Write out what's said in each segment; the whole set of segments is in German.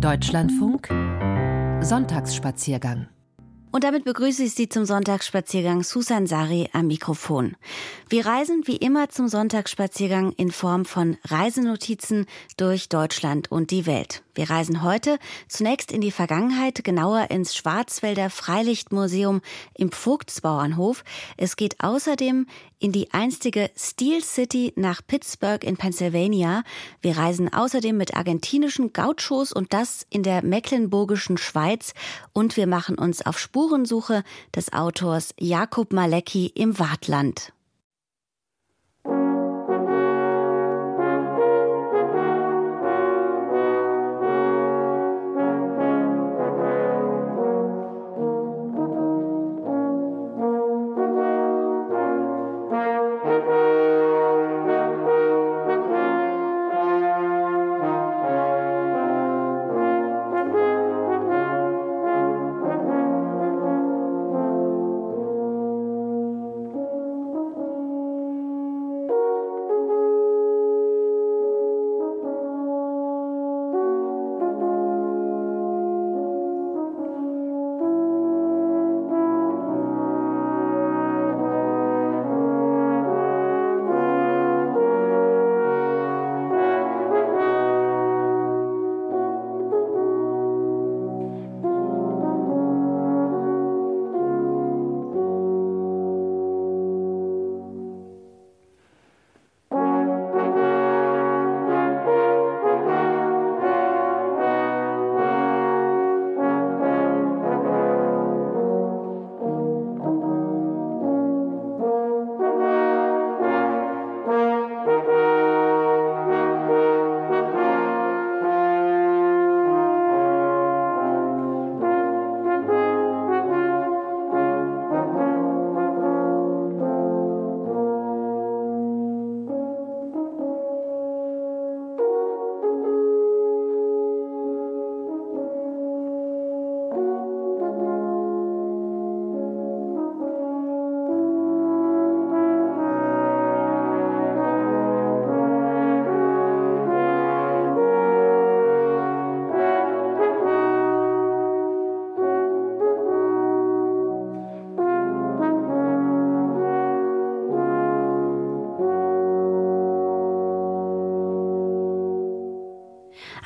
Deutschlandfunk Sonntagsspaziergang und damit begrüße ich Sie zum Sonntagsspaziergang Susan Sari am Mikrofon. Wir reisen wie immer zum Sonntagsspaziergang in Form von Reisenotizen durch Deutschland und die Welt. Wir reisen heute zunächst in die Vergangenheit, genauer ins Schwarzwälder Freilichtmuseum im Vogtsbauernhof. Es geht außerdem in die einstige Steel City nach Pittsburgh in Pennsylvania. Wir reisen außerdem mit argentinischen Gauchos und das in der mecklenburgischen Schweiz und wir machen uns auf Spurensuche des Autors Jakob Malecki im Wartland.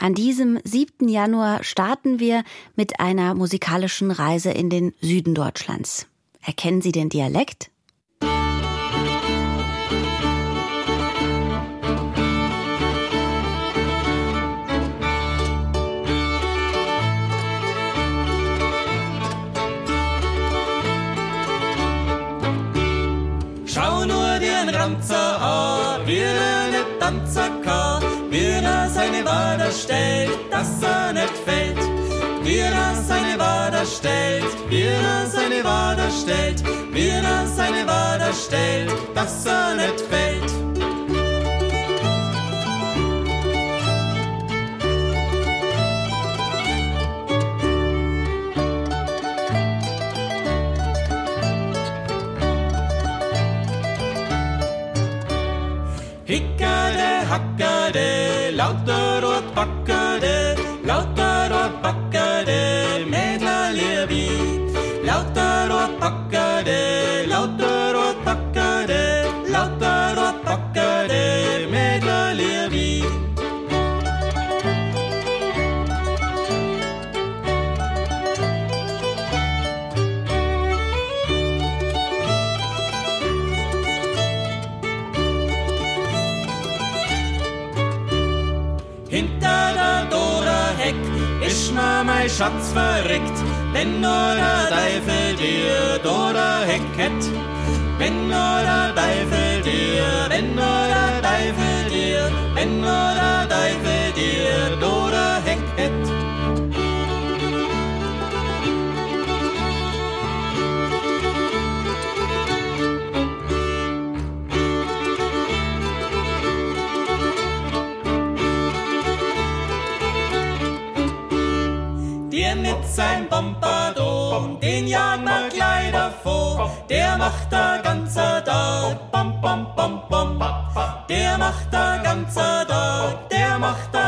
An diesem 7. Januar starten wir mit einer musikalischen Reise in den Süden Deutschlands. Erkennen Sie den Dialekt? Stellt, dass er nicht fällt. Wie er seine Wader stellt, wie er seine Wader stellt, wie er seine Wader stellt, dass er nicht fällt. Schatz verreckt, wenn nur der Teufel dir Dora Heck. Wenn nur der Teufel dir, wenn nur der Teufel dir, wenn nur der Teufel dir Dora Heck. Seinem Pompadour, den jagen wir gleich davor. Der macht der ganze Tag, bom, bom, bom, bom. Der macht der ganze Tag, der macht der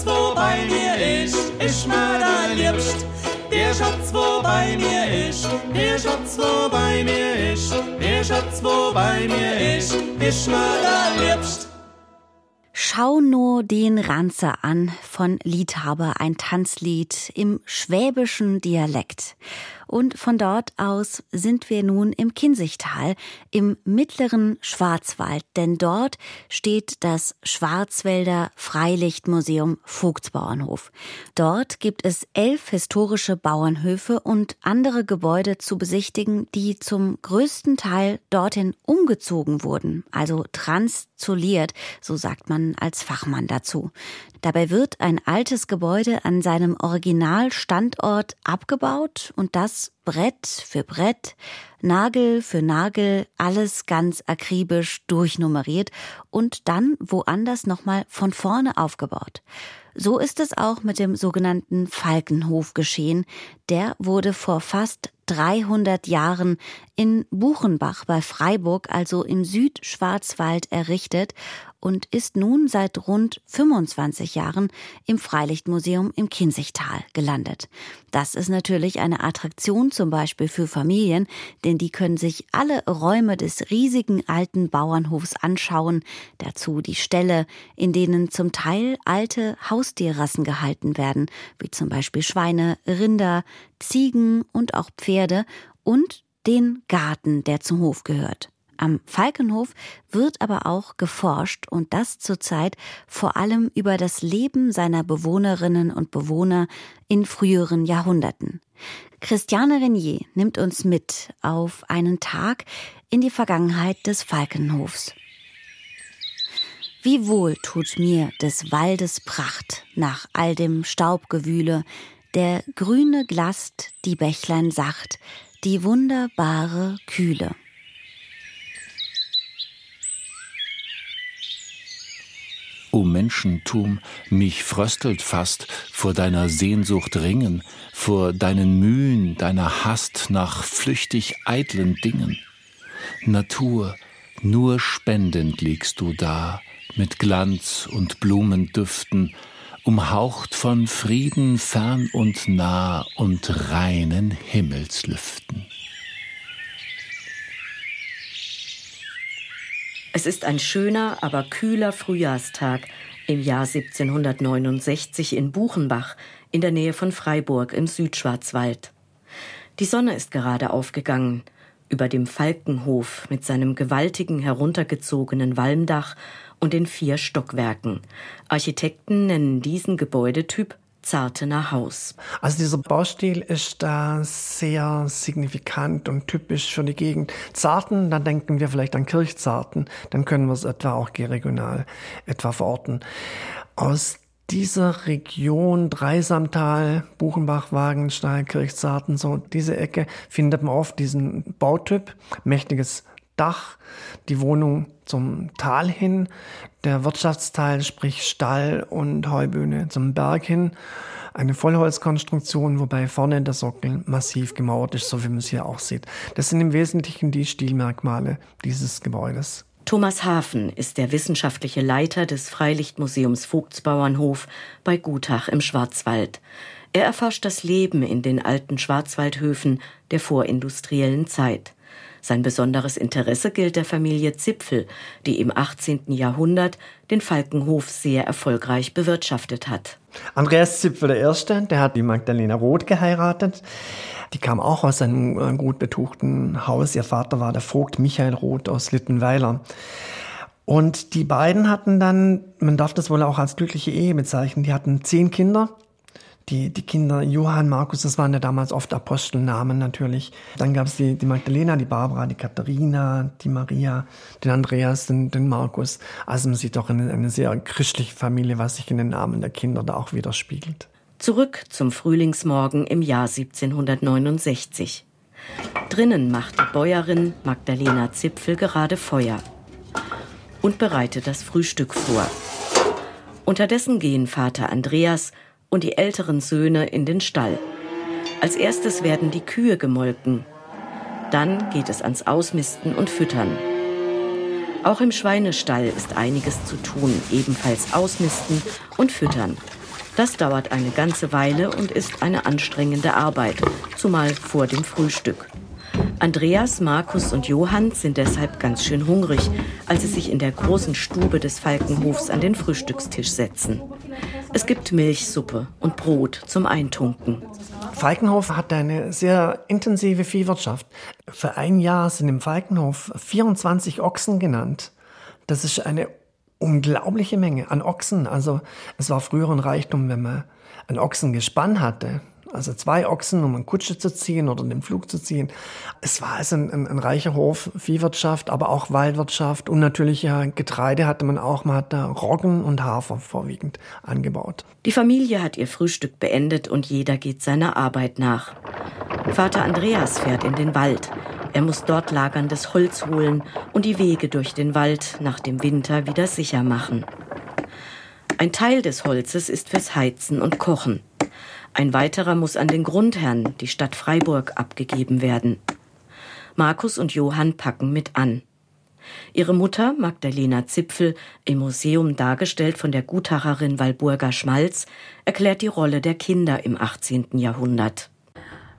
Schatz, wo bei mir ist, ist mir der Liebst. Der Schatz, wo bei mir ist, der Schatz, wo bei mir ist, der Schatz, wo bei mir ist, ist mir der Liebst. Schau nur den Ranzer an von Liedhaber, ein Tanzlied im schwäbischen Dialekt. Und von dort aus sind wir nun im Kinzigtal, im mittleren Schwarzwald, denn dort steht das Schwarzwälder Freilichtmuseum Vogtsbauernhof. Dort gibt es elf historische Bauernhöfe und andere Gebäude zu besichtigen, die zum größten Teil dorthin umgezogen wurden, also transzoliert, so sagt man als Fachmann dazu. Dabei wird ein altes Gebäude an seinem Originalstandort abgebaut und das Brett für Brett, Nagel für Nagel, alles ganz akribisch durchnummeriert und dann woanders nochmal von vorne aufgebaut. So ist es auch mit dem sogenannten Falkenhof geschehen. Der wurde vor fast 300 Jahren in Buchenbach bei Freiburg, also im Südschwarzwald, errichtet und ist nun seit rund 25 Jahren im Freilichtmuseum im Kinzigtal gelandet. Das ist natürlich eine Attraktion zum Beispiel für Familien, denn die können sich alle Räume des riesigen alten Bauernhofs anschauen, dazu die Ställe, in denen zum Teil alte Haustierrassen gehalten werden, wie zum Beispiel Schweine, Rinder, Ziegen und auch Pferde und den Garten, der zum Hof gehört. Am Falkenhof wird aber auch geforscht und das zurzeit vor allem über das Leben seiner Bewohnerinnen und Bewohner in früheren Jahrhunderten. Christiane Renier nimmt uns mit auf einen Tag in die Vergangenheit des Falkenhofs. Wie wohl tut mir des Waldes Pracht nach all dem Staubgewühle, der grüne Glast, die Bächlein sacht, die wunderbare Kühle. O Menschentum, mich fröstelt fast vor deiner Sehnsucht ringen, vor deinen Mühen, deiner Hast nach flüchtig eitlen Dingen. Natur, nur spendend liegst du da, mit Glanz und Blumendüften, umhaucht von Frieden fern und nah und reinen Himmelslüften. Es ist ein schöner, aber kühler Frühjahrstag im Jahr 1769 in Buchenbach in der Nähe von Freiburg im Südschwarzwald. Die Sonne ist gerade aufgegangen. Über dem Falkenhof mit seinem gewaltigen heruntergezogenen Walmdach und den vier Stockwerken. Architekten nennen diesen Gebäudetyp Zartener Haus. Also dieser Baustil ist da sehr signifikant und typisch für die Gegend. Zarten, dann denken wir vielleicht an Kirchzarten, dann können wir es etwa auch regional etwa verorten. Aus dieser Region, Dreisamtal, Buchenbach, Wagenstein, Kirchzarten, so diese Ecke, findet man oft diesen Bautyp, mächtiges Dach, die Wohnung zum Tal hin, der Wirtschaftsteil, sprich Stall und Heubühne zum Berg hin. Eine Vollholzkonstruktion, wobei vorne der Sockel massiv gemauert ist, so wie man es hier auch sieht. Das sind im Wesentlichen die Stilmerkmale dieses Gebäudes. Thomas Hafen ist der wissenschaftliche Leiter des Freilichtmuseums Vogtsbauernhof bei Gutach im Schwarzwald. Er erforscht das Leben in den alten Schwarzwaldhöfen der vorindustriellen Zeit. Sein besonderes Interesse gilt der Familie Zipfel, die im 18. Jahrhundert den Falkenhof sehr erfolgreich bewirtschaftet hat. Andreas Zipfel der Erste, der hat die Magdalena Roth geheiratet. Die kam auch aus einem gut betuchten Haus. Ihr Vater war der Vogt Michael Roth aus Littenweiler. Und die beiden hatten dann, man darf das wohl auch als glückliche Ehe bezeichnen, die hatten zehn Kinder die, die Kinder Johann, Markus, das waren ja damals oft Apostelnamen natürlich. Dann gab es die, die Magdalena, die Barbara, die Katharina, die Maria, den Andreas, den, den Markus. Also man sieht doch eine, eine sehr christliche Familie, was sich in den Namen der Kinder da auch widerspiegelt. Zurück zum Frühlingsmorgen im Jahr 1769. Drinnen macht die Bäuerin Magdalena Zipfel gerade Feuer und bereitet das Frühstück vor. Unterdessen gehen Vater Andreas und die älteren Söhne in den Stall. Als erstes werden die Kühe gemolken. Dann geht es ans Ausmisten und Füttern. Auch im Schweinestall ist einiges zu tun, ebenfalls ausmisten und füttern. Das dauert eine ganze Weile und ist eine anstrengende Arbeit, zumal vor dem Frühstück. Andreas, Markus und Johann sind deshalb ganz schön hungrig, als sie sich in der großen Stube des Falkenhofs an den Frühstückstisch setzen. Es gibt Milchsuppe und Brot zum Eintunken. Falkenhof hat eine sehr intensive Viehwirtschaft. Für ein Jahr sind im Falkenhof 24 Ochsen genannt. Das ist eine unglaubliche Menge an Ochsen. Also es war früher ein Reichtum, wenn man ein Ochsengespann hatte. Also zwei Ochsen, um eine Kutsche zu ziehen oder den Flug zu ziehen. Es war also ein, ein, ein reicher Hof, Viehwirtschaft, aber auch Waldwirtschaft und natürlich ja Getreide hatte man auch. Man hat da Roggen und Hafer vorwiegend angebaut. Die Familie hat ihr Frühstück beendet und jeder geht seiner Arbeit nach. Vater Andreas fährt in den Wald. Er muss dort lagerndes Holz holen und die Wege durch den Wald nach dem Winter wieder sicher machen. Ein Teil des Holzes ist fürs Heizen und Kochen. Ein weiterer muss an den Grundherrn, die Stadt Freiburg, abgegeben werden. Markus und Johann packen mit an. Ihre Mutter, Magdalena Zipfel, im Museum dargestellt von der Gutacherin Walburga Schmalz, erklärt die Rolle der Kinder im 18. Jahrhundert.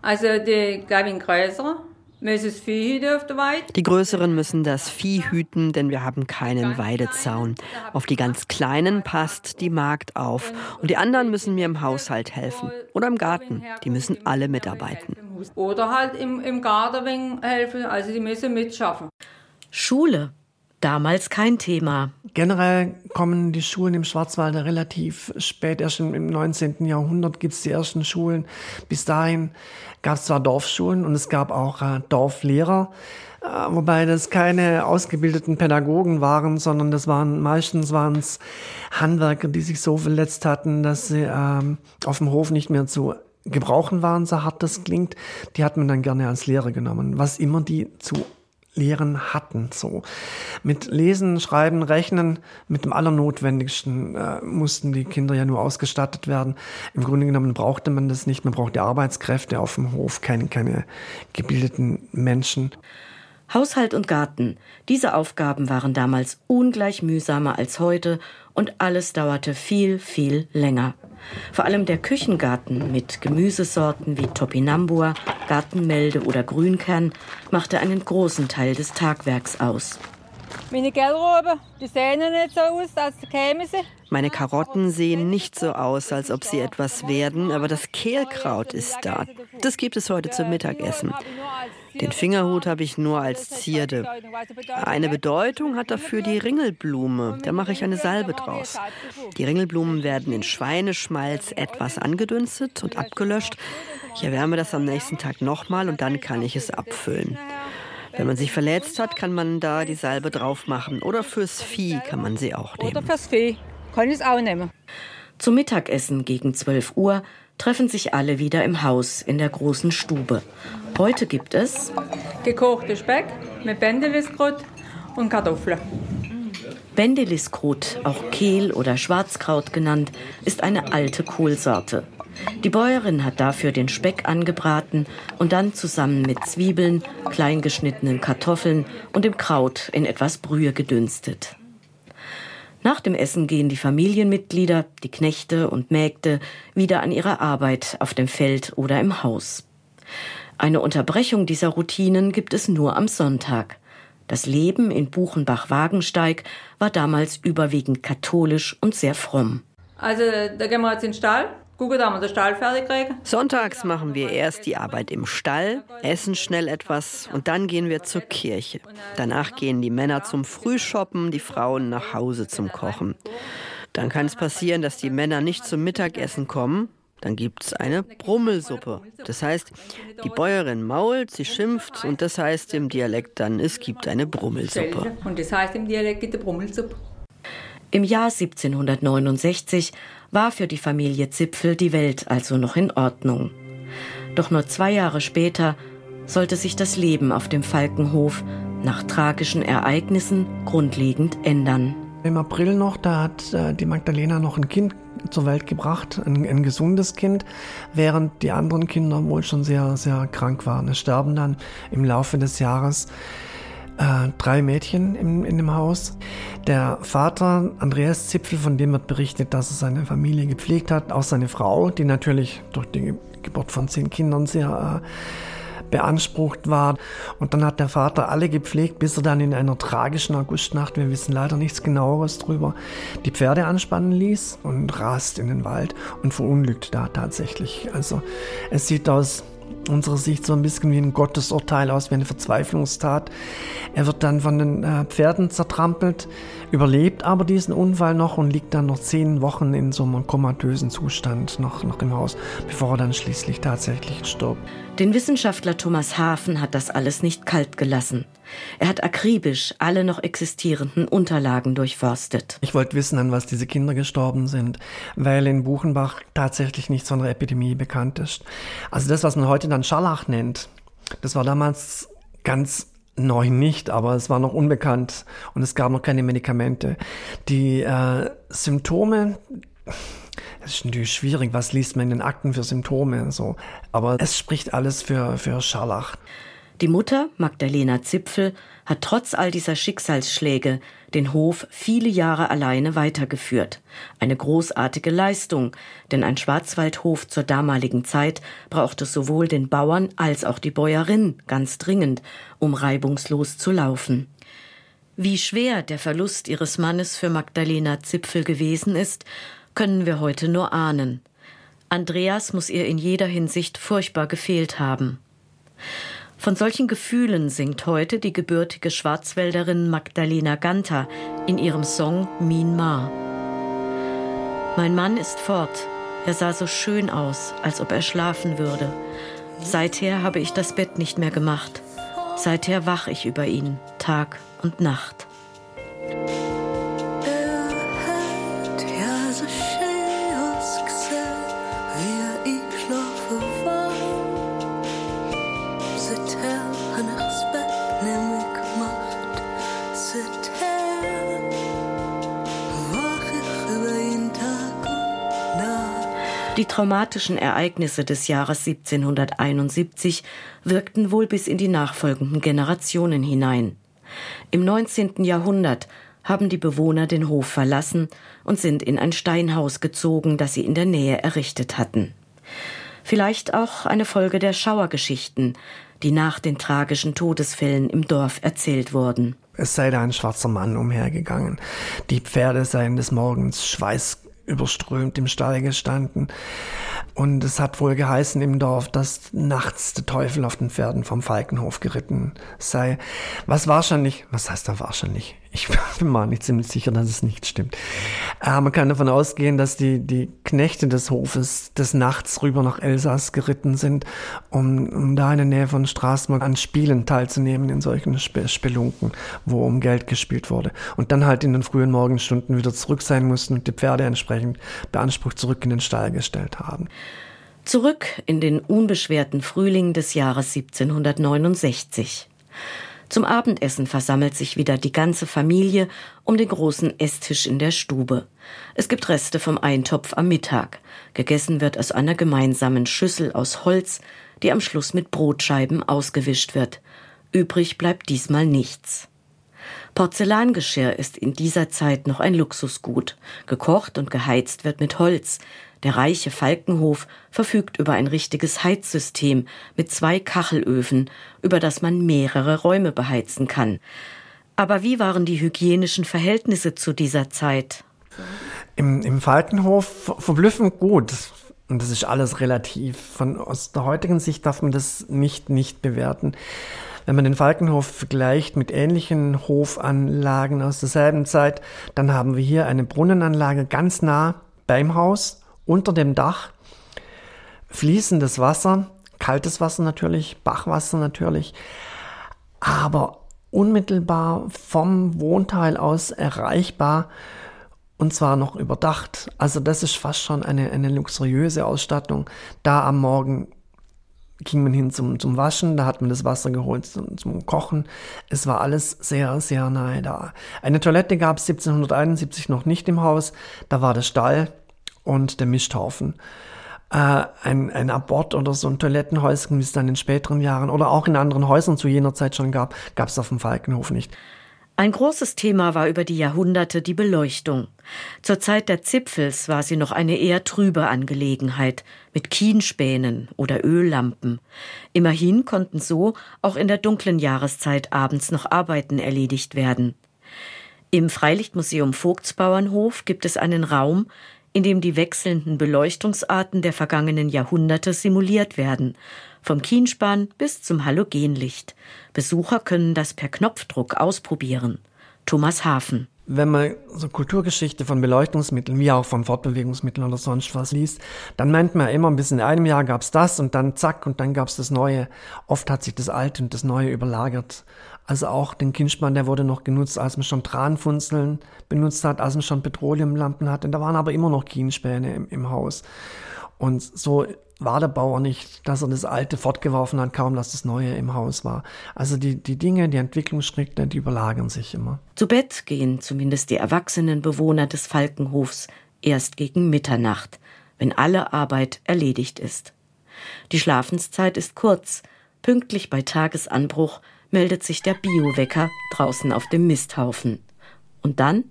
Also die Gavin Kräuser die Größeren müssen das Vieh hüten, denn wir haben keinen Weidezaun. Auf die ganz Kleinen passt die Magd auf. Und die anderen müssen mir im Haushalt helfen. Oder im Garten. Die müssen alle mitarbeiten. Oder halt im, im Garten helfen, also die müssen mitschaffen. Schule damals kein Thema. Generell kommen die Schulen im Schwarzwald relativ spät. Erst im 19. Jahrhundert gibt es die ersten Schulen. Bis dahin gab es zwar Dorfschulen und es gab auch äh, Dorflehrer, äh, wobei das keine ausgebildeten Pädagogen waren, sondern das waren meistens waren es Handwerker, die sich so verletzt hatten, dass sie ähm, auf dem Hof nicht mehr zu gebrauchen waren, so hart das klingt. Die hat man dann gerne als Lehrer genommen, was immer die zu Lehren hatten. So mit Lesen, Schreiben, Rechnen, mit dem Allernotwendigsten äh, mussten die Kinder ja nur ausgestattet werden. Im Grunde genommen brauchte man das nicht. Man brauchte Arbeitskräfte auf dem Hof, keine, keine gebildeten Menschen. Haushalt und Garten. Diese Aufgaben waren damals ungleich mühsamer als heute und alles dauerte viel, viel länger. Vor allem der Küchengarten mit Gemüsesorten wie Topinambur, Gartenmelde oder Grünkern machte einen großen Teil des Tagwerks aus. Meine Gellroben, die sehen nicht so aus, als kämen sie. Meine Karotten sehen nicht so aus, als ob sie etwas werden, aber das Kehlkraut ist da. Das gibt es heute zum Mittagessen. Den Fingerhut habe ich nur als Zierde. Eine Bedeutung hat dafür die Ringelblume. Da mache ich eine Salbe draus. Die Ringelblumen werden in Schweineschmalz etwas angedünstet und abgelöscht. Ich erwärme das am nächsten Tag nochmal und dann kann ich es abfüllen. Wenn man sich verletzt hat, kann man da die Salbe drauf machen. Oder fürs Vieh kann man sie auch nehmen. Oder fürs Vieh kann ich es auch nehmen. Zum Mittagessen gegen 12 Uhr treffen sich alle wieder im Haus in der großen Stube. Heute gibt es gekochte Speck mit Bendeliskrut und Kartoffeln. Bendeliskrut, auch Kehl oder Schwarzkraut genannt, ist eine alte Kohlsorte. Die Bäuerin hat dafür den Speck angebraten und dann zusammen mit Zwiebeln, kleingeschnittenen Kartoffeln und dem Kraut in etwas Brühe gedünstet. Nach dem Essen gehen die Familienmitglieder, die Knechte und Mägde wieder an ihre Arbeit auf dem Feld oder im Haus. Eine Unterbrechung dieser Routinen gibt es nur am Sonntag. Das Leben in Buchenbach-Wagensteig war damals überwiegend katholisch und sehr fromm. Also, da gehen wir in den Gucke, da wir den Stall fertig kriegen. Sonntags machen wir erst die Arbeit im Stall, essen schnell etwas und dann gehen wir zur Kirche. Danach gehen die Männer zum Frühshoppen, die Frauen nach Hause zum Kochen. Dann kann es passieren, dass die Männer nicht zum Mittagessen kommen. Dann gibt es eine Brummelsuppe. Das heißt, die Bäuerin mault, sie schimpft und das heißt im Dialekt dann, es gibt eine Brummelsuppe. Und das heißt im Dialekt gibt eine Brummelsuppe. Im Jahr 1769 war für die Familie Zipfel die Welt also noch in Ordnung. Doch nur zwei Jahre später sollte sich das Leben auf dem Falkenhof nach tragischen Ereignissen grundlegend ändern. Im April noch, da hat äh, die Magdalena noch ein Kind zur Welt gebracht, ein, ein, gesundes Kind, während die anderen Kinder wohl schon sehr, sehr krank waren. Es sterben dann im Laufe des Jahres äh, drei Mädchen in, in dem Haus. Der Vater, Andreas Zipfel, von dem wird berichtet, dass er seine Familie gepflegt hat, auch seine Frau, die natürlich durch die Geburt von zehn Kindern sehr äh, beansprucht war. Und dann hat der Vater alle gepflegt, bis er dann in einer tragischen Augustnacht, wir wissen leider nichts genaueres drüber, die Pferde anspannen ließ und rast in den Wald und verunglückt da tatsächlich. Also es sieht aus unserer Sicht so ein bisschen wie ein Gottesurteil aus, wie eine Verzweiflungstat. Er wird dann von den äh, Pferden zertrampelt, überlebt aber diesen Unfall noch und liegt dann noch zehn Wochen in so einem komatösen Zustand noch, noch im Haus, bevor er dann schließlich tatsächlich stirbt. Den Wissenschaftler Thomas Hafen hat das alles nicht kalt gelassen. Er hat akribisch alle noch existierenden Unterlagen durchforstet. Ich wollte wissen, an was diese Kinder gestorben sind, weil in Buchenbach tatsächlich nichts von einer Epidemie bekannt ist. Also das, was man heute dann Scharlach nennt, das war damals ganz neu nicht, aber es war noch unbekannt und es gab noch keine Medikamente. Die äh, Symptome, das ist natürlich schwierig, was liest man in den Akten für Symptome, so. Aber es spricht alles für, für Scharlach. Die Mutter, Magdalena Zipfel, hat trotz all dieser Schicksalsschläge den Hof viele Jahre alleine weitergeführt. Eine großartige Leistung, denn ein Schwarzwaldhof zur damaligen Zeit brauchte sowohl den Bauern als auch die Bäuerin ganz dringend, um reibungslos zu laufen. Wie schwer der Verlust ihres Mannes für Magdalena Zipfel gewesen ist, können wir heute nur ahnen. Andreas muss ihr in jeder Hinsicht furchtbar gefehlt haben. Von solchen Gefühlen singt heute die gebürtige Schwarzwälderin Magdalena Ganter in ihrem Song Min Ma. Mein Mann ist fort. Er sah so schön aus, als ob er schlafen würde. Seither habe ich das Bett nicht mehr gemacht. Seither wach ich über ihn, Tag und Nacht. Die traumatischen Ereignisse des Jahres 1771 wirkten wohl bis in die nachfolgenden Generationen hinein. Im 19. Jahrhundert haben die Bewohner den Hof verlassen und sind in ein Steinhaus gezogen, das sie in der Nähe errichtet hatten. Vielleicht auch eine Folge der Schauergeschichten, die nach den tragischen Todesfällen im Dorf erzählt wurden. Es sei da ein schwarzer Mann umhergegangen. Die Pferde seien des Morgens Schweiß überströmt im Stall gestanden. Und es hat wohl geheißen im Dorf, dass nachts der Teufel auf den Pferden vom Falkenhof geritten sei. Was wahrscheinlich, was heißt da wahrscheinlich? Ich bin mal nicht ziemlich sicher, dass es nicht stimmt. Äh, man kann davon ausgehen, dass die, die Knechte des Hofes des Nachts rüber nach Elsass geritten sind, um, um da in der Nähe von Straßburg an Spielen teilzunehmen, in solchen Sp Spelunken, wo um Geld gespielt wurde. Und dann halt in den frühen Morgenstunden wieder zurück sein mussten und die Pferde entsprechend beansprucht zurück in den Stall gestellt haben. Zurück in den unbeschwerten Frühling des Jahres 1769. Zum Abendessen versammelt sich wieder die ganze Familie um den großen Esstisch in der Stube. Es gibt Reste vom Eintopf am Mittag. Gegessen wird aus einer gemeinsamen Schüssel aus Holz, die am Schluss mit Brotscheiben ausgewischt wird. Übrig bleibt diesmal nichts. Porzellangeschirr ist in dieser Zeit noch ein Luxusgut. Gekocht und geheizt wird mit Holz. Der reiche Falkenhof verfügt über ein richtiges Heizsystem mit zwei Kachelöfen, über das man mehrere Räume beheizen kann. Aber wie waren die hygienischen Verhältnisse zu dieser Zeit? Im, im Falkenhof verblüffend gut. Und das ist alles relativ. Von aus der heutigen Sicht darf man das nicht nicht bewerten. Wenn man den Falkenhof vergleicht mit ähnlichen Hofanlagen aus derselben Zeit, dann haben wir hier eine Brunnenanlage ganz nah beim Haus unter dem Dach fließendes Wasser, kaltes Wasser natürlich, Bachwasser natürlich, aber unmittelbar vom Wohnteil aus erreichbar und zwar noch überdacht. Also das ist fast schon eine, eine luxuriöse Ausstattung, da am Morgen ging man hin zum, zum Waschen, da hat man das Wasser geholt zum, zum Kochen. Es war alles sehr, sehr nahe da. Eine Toilette gab es 1771 noch nicht im Haus, da war der Stall und der Misthaufen. Äh, ein, ein Abort oder so ein Toilettenhäuschen, wie es dann in späteren Jahren oder auch in anderen Häusern zu jener Zeit schon gab, gab es auf dem Falkenhof nicht. Ein großes Thema war über die Jahrhunderte die Beleuchtung. Zur Zeit der Zipfels war sie noch eine eher trübe Angelegenheit mit Kienspänen oder Öllampen. Immerhin konnten so auch in der dunklen Jahreszeit abends noch Arbeiten erledigt werden. Im Freilichtmuseum Vogtsbauernhof gibt es einen Raum, in dem die wechselnden Beleuchtungsarten der vergangenen Jahrhunderte simuliert werden vom Kienspan bis zum Halogenlicht. Besucher können das per Knopfdruck ausprobieren. Thomas Hafen. Wenn man so Kulturgeschichte von Beleuchtungsmitteln wie auch von Fortbewegungsmitteln oder sonst was liest, dann meint man immer, bis in einem Jahr gab es das und dann zack und dann gab es das Neue. Oft hat sich das Alte und das Neue überlagert. Also auch den Kinspan, der wurde noch genutzt, als man schon Tranfunzeln benutzt hat, als man schon Petroleumlampen hatte. Da waren aber immer noch Kienspäne im, im Haus. Und so war der Bauer nicht, dass er das Alte fortgeworfen hat, kaum dass das Neue im Haus war. Also die, die Dinge, die Entwicklungsschritte, die überlagern sich immer. Zu Bett gehen zumindest die erwachsenen Bewohner des Falkenhofs erst gegen Mitternacht, wenn alle Arbeit erledigt ist. Die Schlafenszeit ist kurz. Pünktlich bei Tagesanbruch meldet sich der Biowecker draußen auf dem Misthaufen. Und dann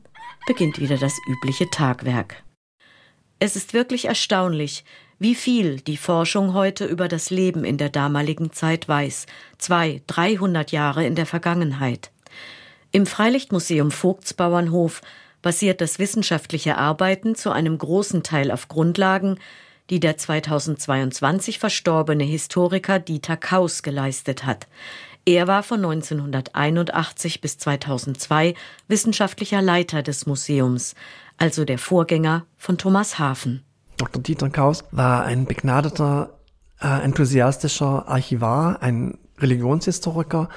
beginnt wieder das übliche Tagwerk. Es ist wirklich erstaunlich, wie viel die Forschung heute über das Leben in der damaligen Zeit weiß, zwei, dreihundert Jahre in der Vergangenheit. Im Freilichtmuseum Vogtsbauernhof basiert das wissenschaftliche Arbeiten zu einem großen Teil auf Grundlagen, die der 2022 verstorbene Historiker Dieter Kaus geleistet hat. Er war von 1981 bis 2002 wissenschaftlicher Leiter des Museums, also der Vorgänger von Thomas Hafen. Dr. Dieter Kaus war ein begnadeter, äh, enthusiastischer Archivar, ein Religionshistoriker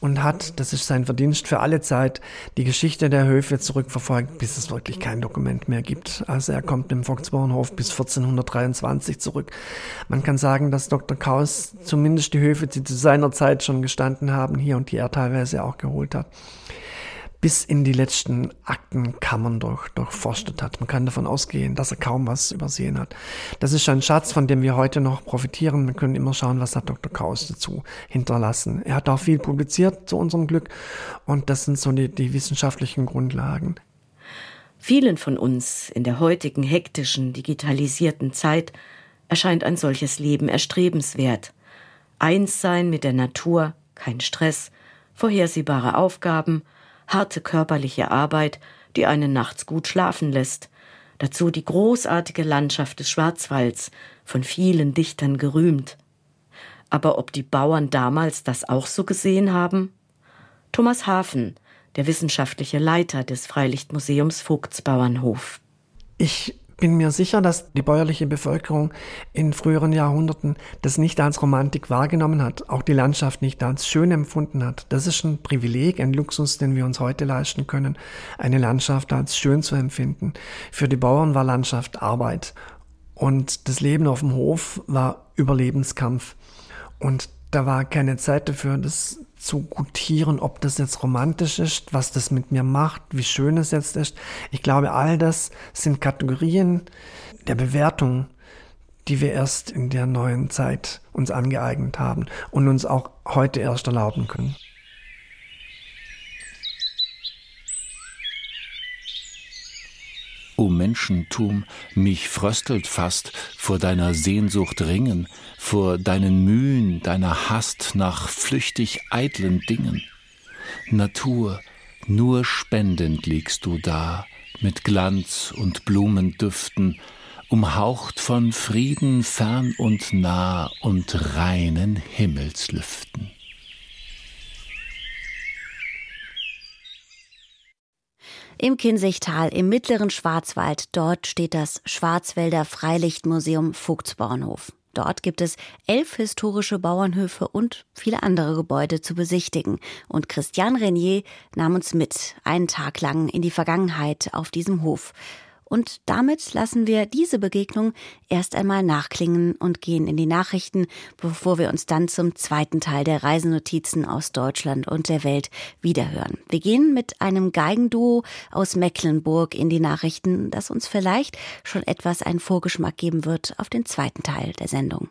und hat, das ist sein Verdienst für alle Zeit, die Geschichte der Höfe zurückverfolgt, bis es wirklich kein Dokument mehr gibt. Also er kommt im Volksbauernhof bis 1423 zurück. Man kann sagen, dass Dr. Kaus zumindest die Höfe, die zu seiner Zeit schon gestanden haben, hier und die er teilweise auch geholt hat bis in die letzten Aktenkammern durch, durchforstet hat. Man kann davon ausgehen, dass er kaum was übersehen hat. Das ist ein Schatz, von dem wir heute noch profitieren. Wir können immer schauen, was hat Dr. Kaus dazu hinterlassen. Er hat auch viel publiziert zu unserem Glück und das sind so die, die wissenschaftlichen Grundlagen. Vielen von uns in der heutigen hektischen, digitalisierten Zeit erscheint ein solches Leben erstrebenswert. Eins sein mit der Natur, kein Stress, vorhersehbare Aufgaben, harte körperliche Arbeit, die einen nachts gut schlafen lässt. Dazu die großartige Landschaft des Schwarzwalds, von vielen Dichtern gerühmt. Aber ob die Bauern damals das auch so gesehen haben? Thomas Hafen, der wissenschaftliche Leiter des Freilichtmuseums Vogtsbauernhof. Ich bin mir sicher, dass die bäuerliche Bevölkerung in früheren Jahrhunderten das nicht als Romantik wahrgenommen hat, auch die Landschaft nicht als schön empfunden hat. Das ist ein Privileg, ein Luxus, den wir uns heute leisten können, eine Landschaft als schön zu empfinden. Für die Bauern war Landschaft Arbeit und das Leben auf dem Hof war Überlebenskampf. Und da war keine Zeit dafür, das zu gutieren, ob das jetzt romantisch ist, was das mit mir macht, wie schön es jetzt ist. Ich glaube, all das sind Kategorien der Bewertung, die wir erst in der neuen Zeit uns angeeignet haben und uns auch heute erst erlauben können. O Menschentum, mich fröstelt fast vor deiner Sehnsucht ringen, vor deinen Mühen, deiner Hast nach flüchtig eitlen Dingen. Natur, nur spendend liegst du da, mit Glanz und Blumendüften, umhaucht von Frieden fern und nah und reinen Himmelslüften. Im Kinzigtal im mittleren Schwarzwald, dort steht das Schwarzwälder Freilichtmuseum Vogtsbauernhof. Dort gibt es elf historische Bauernhöfe und viele andere Gebäude zu besichtigen. Und Christian Renier nahm uns mit einen Tag lang in die Vergangenheit auf diesem Hof. Und damit lassen wir diese Begegnung erst einmal nachklingen und gehen in die Nachrichten, bevor wir uns dann zum zweiten Teil der Reisenotizen aus Deutschland und der Welt wiederhören. Wir gehen mit einem Geigenduo aus Mecklenburg in die Nachrichten, das uns vielleicht schon etwas einen Vorgeschmack geben wird auf den zweiten Teil der Sendung.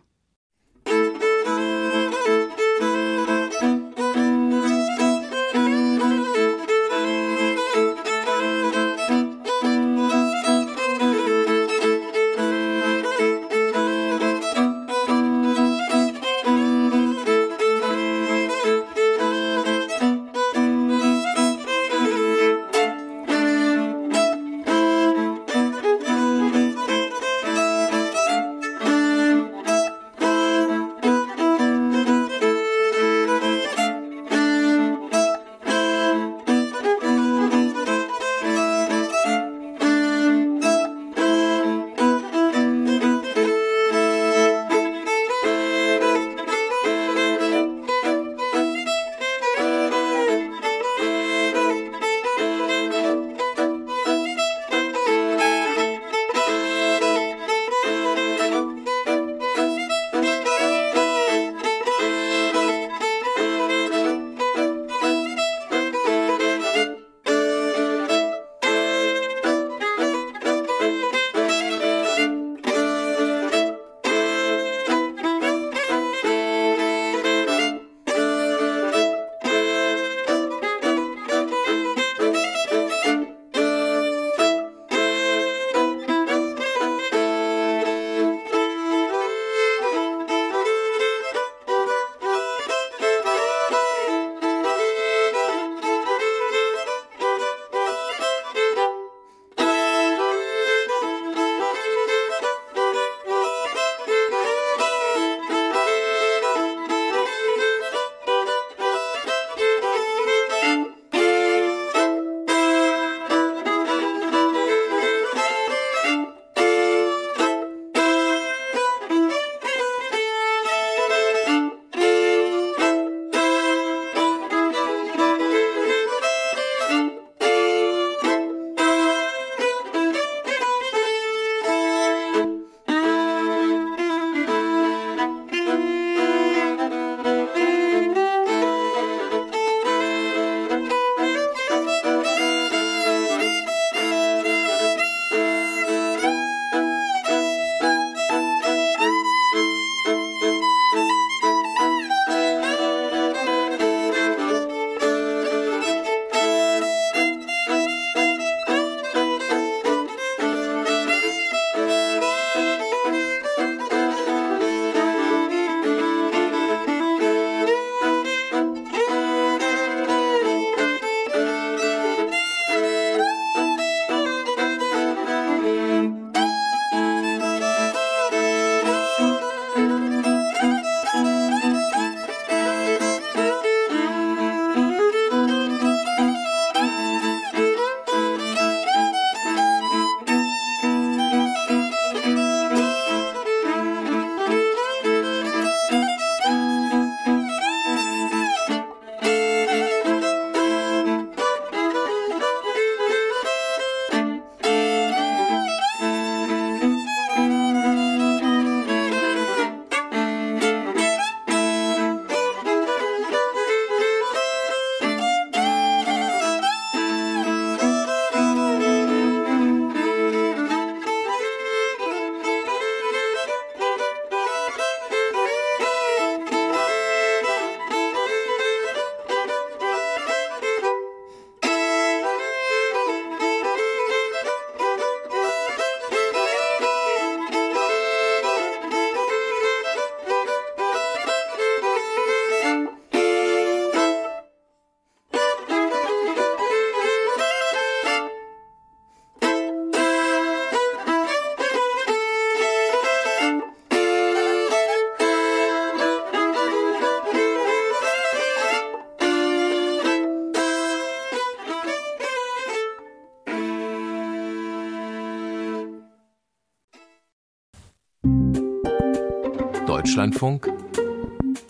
Deutschlandfunk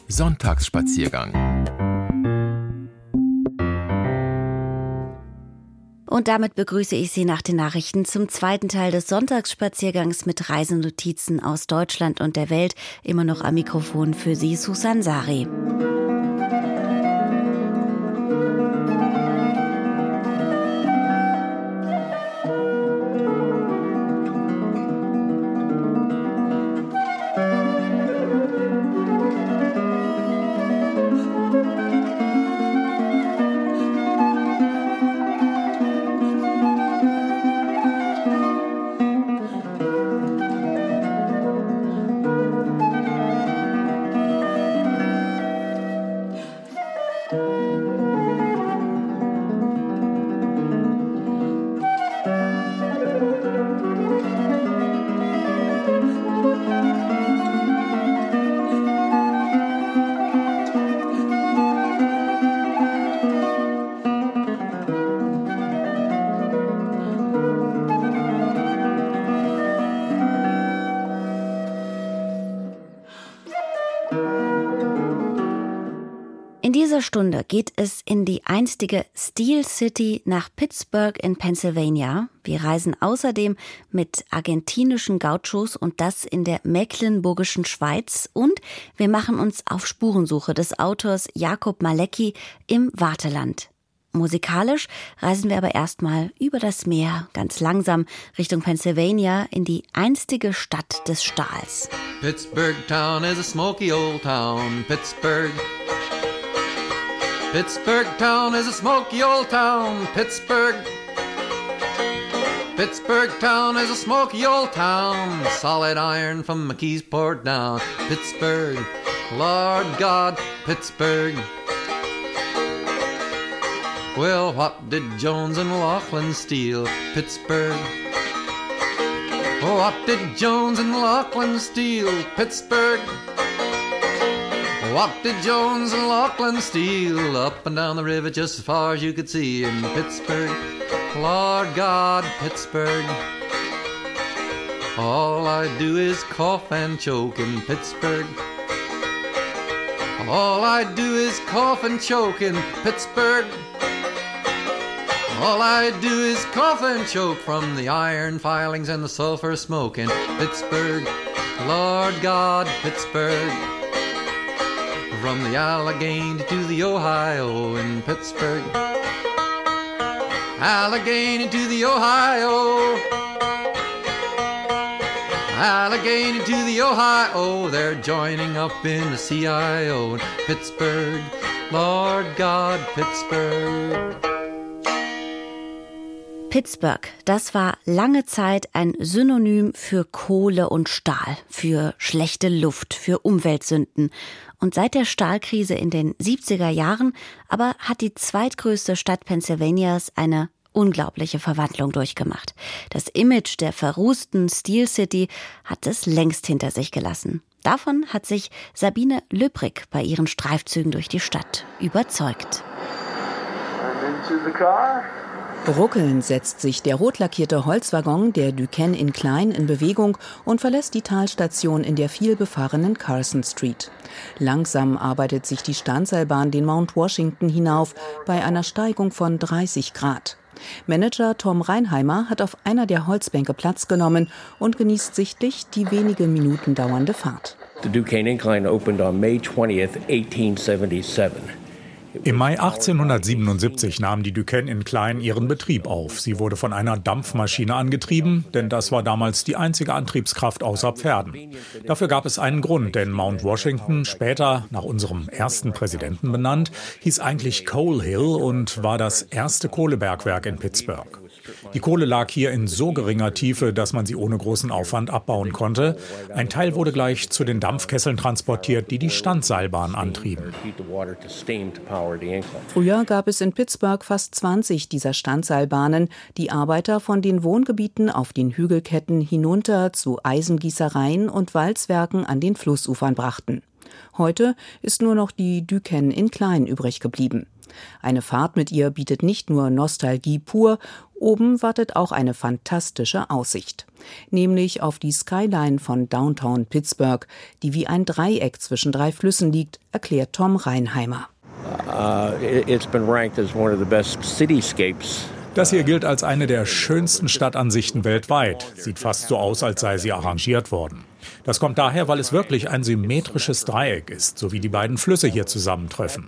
Sonntagsspaziergang Und damit begrüße ich Sie nach den Nachrichten zum zweiten Teil des Sonntagsspaziergangs mit Reisenotizen aus Deutschland und der Welt. Immer noch am Mikrofon für Sie Susan Sari. Steel City nach Pittsburgh in Pennsylvania. Wir reisen außerdem mit argentinischen Gauchos und das in der mecklenburgischen Schweiz und wir machen uns auf Spurensuche des Autors Jakob Malecki im Warteland. Musikalisch reisen wir aber erstmal über das Meer, ganz langsam Richtung Pennsylvania in die einstige Stadt des Stahls. Pittsburgh town is a smoky old town. Pittsburgh Pittsburgh town is a smoky old town. Pittsburgh. Pittsburgh town is a smoky old town. Solid iron from McKeesport down. Pittsburgh. Lord God, Pittsburgh. Well, what did Jones and Laughlin steal? Pittsburgh. What did Jones and Laughlin steal? Pittsburgh. What did Jones and Lachlan steal up and down the river just as far as you could see in Pittsburgh? Lord God, Pittsburgh. All I do is cough and choke in Pittsburgh. All I do is cough and choke in Pittsburgh. All I do is cough and choke from the iron filings and the sulfur smoke in Pittsburgh. Lord God, Pittsburgh. From the Allegheny to the Ohio in Pittsburgh. Allegheny to the Ohio. Allegheny to the Ohio. They're joining up in the CIO in Pittsburgh. Lord God, Pittsburgh. Pittsburgh, das war lange Zeit ein Synonym für Kohle und Stahl, für schlechte Luft, für Umweltsünden. Und seit der Stahlkrise in den 70er Jahren aber hat die zweitgrößte Stadt Pennsylvanias eine unglaubliche Verwandlung durchgemacht. Das Image der verrußten Steel City hat es längst hinter sich gelassen. Davon hat sich Sabine Lübrig bei ihren Streifzügen durch die Stadt überzeugt. Ruckelnd setzt sich der rot lackierte Holzwaggon der Duquesne in Klein in Bewegung und verlässt die Talstation in der vielbefahrenen Carson Street. Langsam arbeitet sich die Standseilbahn den Mount Washington hinauf bei einer Steigung von 30 Grad. Manager Tom Reinheimer hat auf einer der Holzbänke Platz genommen und genießt sichtlich die wenige Minuten dauernde Fahrt. The Duquesne Incline opened on May 20th, 1877. Im Mai 1877 nahm die Duquesne in Klein ihren Betrieb auf. Sie wurde von einer Dampfmaschine angetrieben, denn das war damals die einzige Antriebskraft außer Pferden. Dafür gab es einen Grund, denn Mount Washington, später nach unserem ersten Präsidenten benannt, hieß eigentlich Coal Hill und war das erste Kohlebergwerk in Pittsburgh. Die Kohle lag hier in so geringer Tiefe, dass man sie ohne großen Aufwand abbauen konnte. Ein Teil wurde gleich zu den Dampfkesseln transportiert, die die Standseilbahn antrieben. Früher gab es in Pittsburgh fast 20 dieser Standseilbahnen, die Arbeiter von den Wohngebieten auf den Hügelketten hinunter zu Eisengießereien und Walzwerken an den Flussufern brachten. Heute ist nur noch die Duquesne in Klein übrig geblieben. Eine Fahrt mit ihr bietet nicht nur Nostalgie pur, oben wartet auch eine fantastische Aussicht. Nämlich auf die Skyline von Downtown Pittsburgh, die wie ein Dreieck zwischen drei Flüssen liegt, erklärt Tom Reinheimer. Uh, it's been ranked as one of the best cityscapes Das hier gilt als eine der schönsten Stadtansichten weltweit. Sieht fast so aus, als sei sie arrangiert worden. Das kommt daher, weil es wirklich ein symmetrisches Dreieck ist, so wie die beiden Flüsse hier zusammentreffen.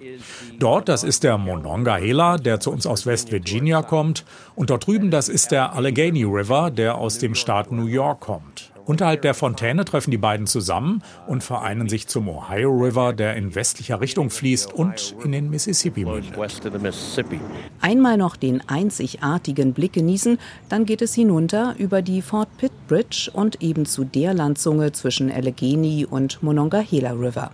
Dort, das ist der Monongahela, der zu uns aus West Virginia kommt, und dort drüben, das ist der Allegheny River, der aus dem Staat New York kommt. Unterhalb der Fontäne treffen die beiden zusammen und vereinen sich zum Ohio River, der in westlicher Richtung fließt und in den Mississippi mündet. Einmal noch den einzigartigen Blick genießen, dann geht es hinunter über die Fort Pitt Bridge und eben zu der Landzunge zwischen Allegheny und Monongahela River.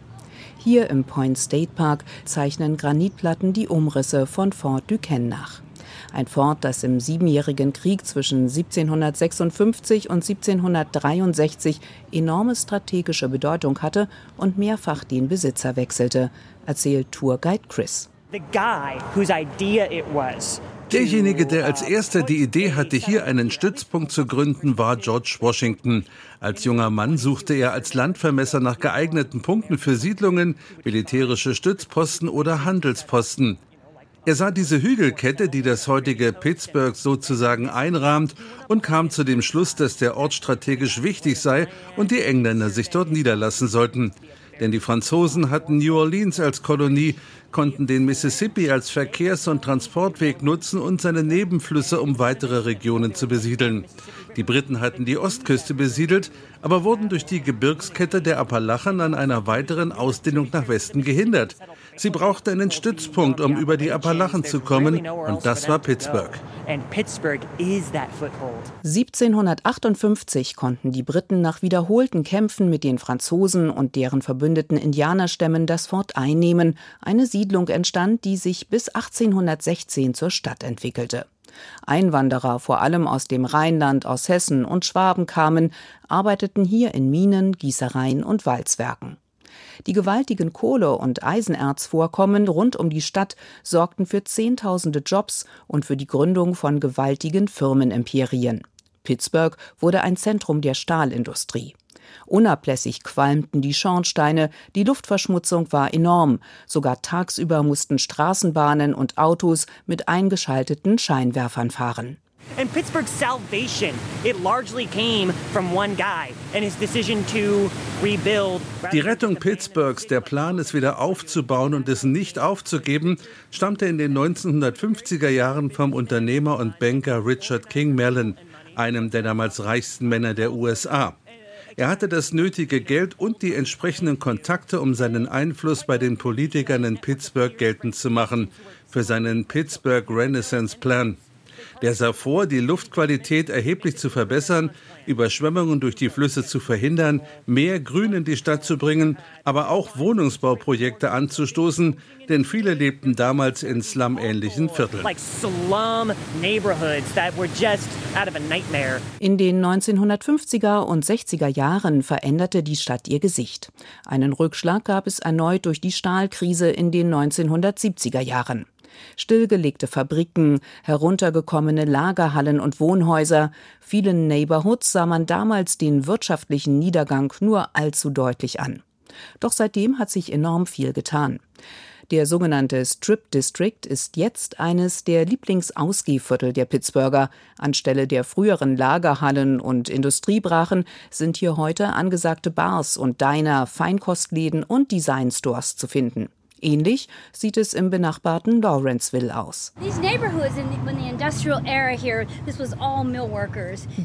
Hier im Point State Park zeichnen Granitplatten die Umrisse von Fort Duquesne nach. Ein Fort, das im Siebenjährigen Krieg zwischen 1756 und 1763 enorme strategische Bedeutung hatte und mehrfach den Besitzer wechselte, erzählt Tourguide Chris. Derjenige, der als erster die Idee hatte, hier einen Stützpunkt zu gründen, war George Washington. Als junger Mann suchte er als Landvermesser nach geeigneten Punkten für Siedlungen, militärische Stützposten oder Handelsposten. Er sah diese Hügelkette, die das heutige Pittsburgh sozusagen einrahmt, und kam zu dem Schluss, dass der Ort strategisch wichtig sei und die Engländer sich dort niederlassen sollten. Denn die Franzosen hatten New Orleans als Kolonie, konnten den Mississippi als Verkehrs- und Transportweg nutzen und seine Nebenflüsse, um weitere Regionen zu besiedeln. Die Briten hatten die Ostküste besiedelt, aber wurden durch die Gebirgskette der Appalachen an einer weiteren Ausdehnung nach Westen gehindert. Sie brauchten einen Stützpunkt, um über die Appalachen zu kommen, und das war Pittsburgh. 1758 konnten die Briten nach wiederholten Kämpfen mit den Franzosen und deren verbündeten Indianerstämmen das Fort einnehmen. Eine Siedlung entstand, die sich bis 1816 zur Stadt entwickelte. Einwanderer, vor allem aus dem Rheinland, aus Hessen und Schwaben kamen, arbeiteten hier in Minen, Gießereien und Walzwerken. Die gewaltigen Kohle- und Eisenerzvorkommen rund um die Stadt sorgten für Zehntausende Jobs und für die Gründung von gewaltigen Firmenimperien. Pittsburgh wurde ein Zentrum der Stahlindustrie. Unablässig qualmten die Schornsteine, die Luftverschmutzung war enorm, sogar tagsüber mussten Straßenbahnen und Autos mit eingeschalteten Scheinwerfern fahren. And Pittsburgh's salvation, it largely came from one guy and his decision to rebuild. Die Rettung Pittsburghs, der Plan, es wieder aufzubauen und es nicht aufzugeben, stammte in den 1950er Jahren vom Unternehmer und Banker Richard King Mellon, einem der damals reichsten Männer der USA. Er hatte das nötige Geld und die entsprechenden Kontakte, um seinen Einfluss bei den Politikern in Pittsburgh geltend zu machen, für seinen Pittsburgh Renaissance Plan. Der sah vor, die Luftqualität erheblich zu verbessern, Überschwemmungen durch die Flüsse zu verhindern, mehr Grün in die Stadt zu bringen, aber auch Wohnungsbauprojekte anzustoßen, denn viele lebten damals in slum-ähnlichen Vierteln. In den 1950er und 60er Jahren veränderte die Stadt ihr Gesicht. Einen Rückschlag gab es erneut durch die Stahlkrise in den 1970er Jahren. Stillgelegte Fabriken, heruntergekommene Lagerhallen und Wohnhäuser. Vielen Neighborhoods sah man damals den wirtschaftlichen Niedergang nur allzu deutlich an. Doch seitdem hat sich enorm viel getan. Der sogenannte Strip District ist jetzt eines der Lieblingsausgehviertel der Pittsburgher. Anstelle der früheren Lagerhallen und Industriebrachen sind hier heute angesagte Bars und Diner, Feinkostläden und Designstores zu finden. Ähnlich sieht es im benachbarten Lawrenceville aus.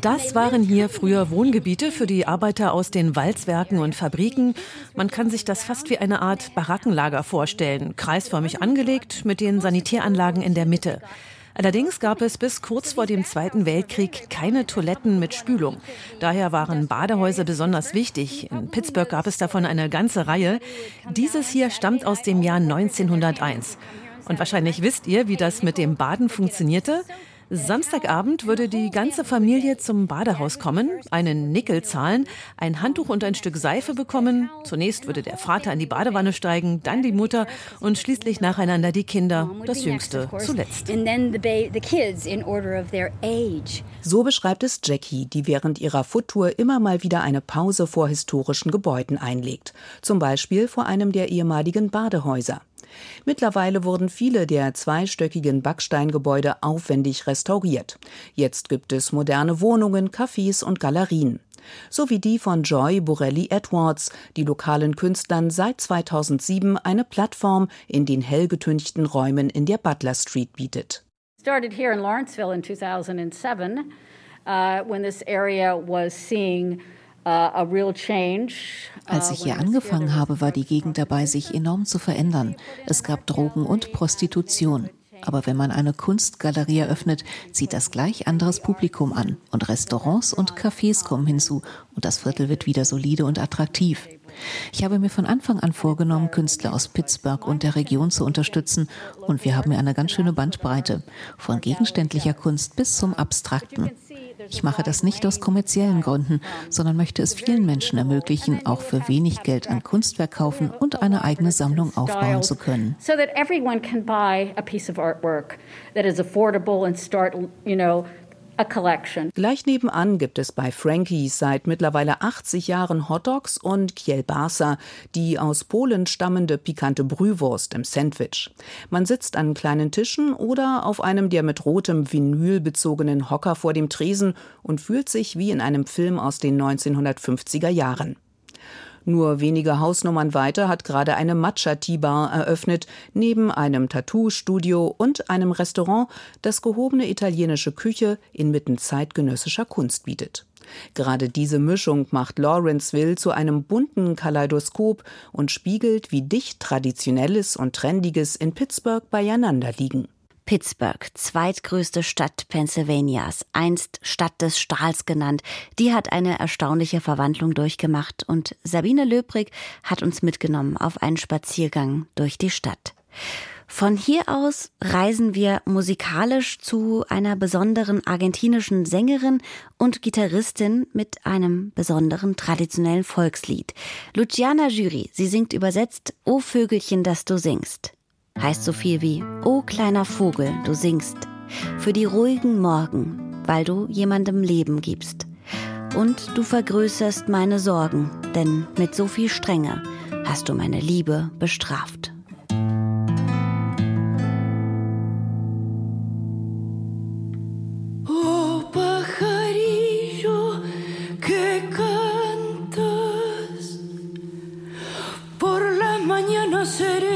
Das waren hier früher Wohngebiete für die Arbeiter aus den Walzwerken und Fabriken. Man kann sich das fast wie eine Art Barackenlager vorstellen, kreisförmig angelegt mit den Sanitäranlagen in der Mitte. Allerdings gab es bis kurz vor dem Zweiten Weltkrieg keine Toiletten mit Spülung. Daher waren Badehäuser besonders wichtig. In Pittsburgh gab es davon eine ganze Reihe. Dieses hier stammt aus dem Jahr 1901. Und wahrscheinlich wisst ihr, wie das mit dem Baden funktionierte. Samstagabend würde die ganze Familie zum Badehaus kommen, einen Nickel zahlen, ein Handtuch und ein Stück Seife bekommen. Zunächst würde der Vater in die Badewanne steigen, dann die Mutter und schließlich nacheinander die Kinder, das Jüngste zuletzt. So beschreibt es Jackie, die während ihrer Foottour immer mal wieder eine Pause vor historischen Gebäuden einlegt. Zum Beispiel vor einem der ehemaligen Badehäuser. Mittlerweile wurden viele der zweistöckigen Backsteingebäude aufwendig restauriert. Jetzt gibt es moderne Wohnungen, Cafés und Galerien. So wie die von Joy Borelli Edwards, die lokalen Künstlern seit 2007 eine Plattform in den hellgetünchten Räumen in der Butler Street bietet. Started here in Lawrenceville in 2007 uh, when this area was seeing als ich hier angefangen habe, war die Gegend dabei, sich enorm zu verändern. Es gab Drogen und Prostitution. Aber wenn man eine Kunstgalerie eröffnet, zieht das gleich anderes Publikum an. Und Restaurants und Cafés kommen hinzu. Und das Viertel wird wieder solide und attraktiv. Ich habe mir von Anfang an vorgenommen, Künstler aus Pittsburgh und der Region zu unterstützen. Und wir haben ja eine ganz schöne Bandbreite. Von gegenständlicher Kunst bis zum Abstrakten. Ich mache das nicht aus kommerziellen Gründen, sondern möchte es vielen Menschen ermöglichen, auch für wenig Geld ein Kunstwerk kaufen und eine eigene Sammlung aufbauen zu können. So that everyone can buy a piece of artwork that is affordable and start, you know, Gleich nebenan gibt es bei Frankies seit mittlerweile 80 Jahren Hotdogs und Kielbasa, die aus Polen stammende pikante Brühwurst im Sandwich. Man sitzt an kleinen Tischen oder auf einem der mit rotem Vinyl bezogenen Hocker vor dem Tresen und fühlt sich wie in einem Film aus den 1950er Jahren. Nur wenige Hausnummern weiter hat gerade eine Matcha-Tea-Bar eröffnet, neben einem Tattoo-Studio und einem Restaurant, das gehobene italienische Küche inmitten zeitgenössischer Kunst bietet. Gerade diese Mischung macht Lawrenceville zu einem bunten Kaleidoskop und spiegelt, wie dicht Traditionelles und Trendiges in Pittsburgh beieinander liegen. Pittsburgh, zweitgrößte Stadt Pennsylvanias, einst Stadt des Stahls genannt, die hat eine erstaunliche Verwandlung durchgemacht und Sabine Löbrig hat uns mitgenommen auf einen Spaziergang durch die Stadt. Von hier aus reisen wir musikalisch zu einer besonderen argentinischen Sängerin und Gitarristin mit einem besonderen traditionellen Volkslied. Luciana Jury, sie singt übersetzt O Vögelchen, das du singst heißt so viel wie O kleiner Vogel, du singst, für die ruhigen Morgen, weil du jemandem Leben gibst. Und du vergrößerst meine Sorgen, denn mit so viel Strenge hast du meine Liebe bestraft. castigado a mi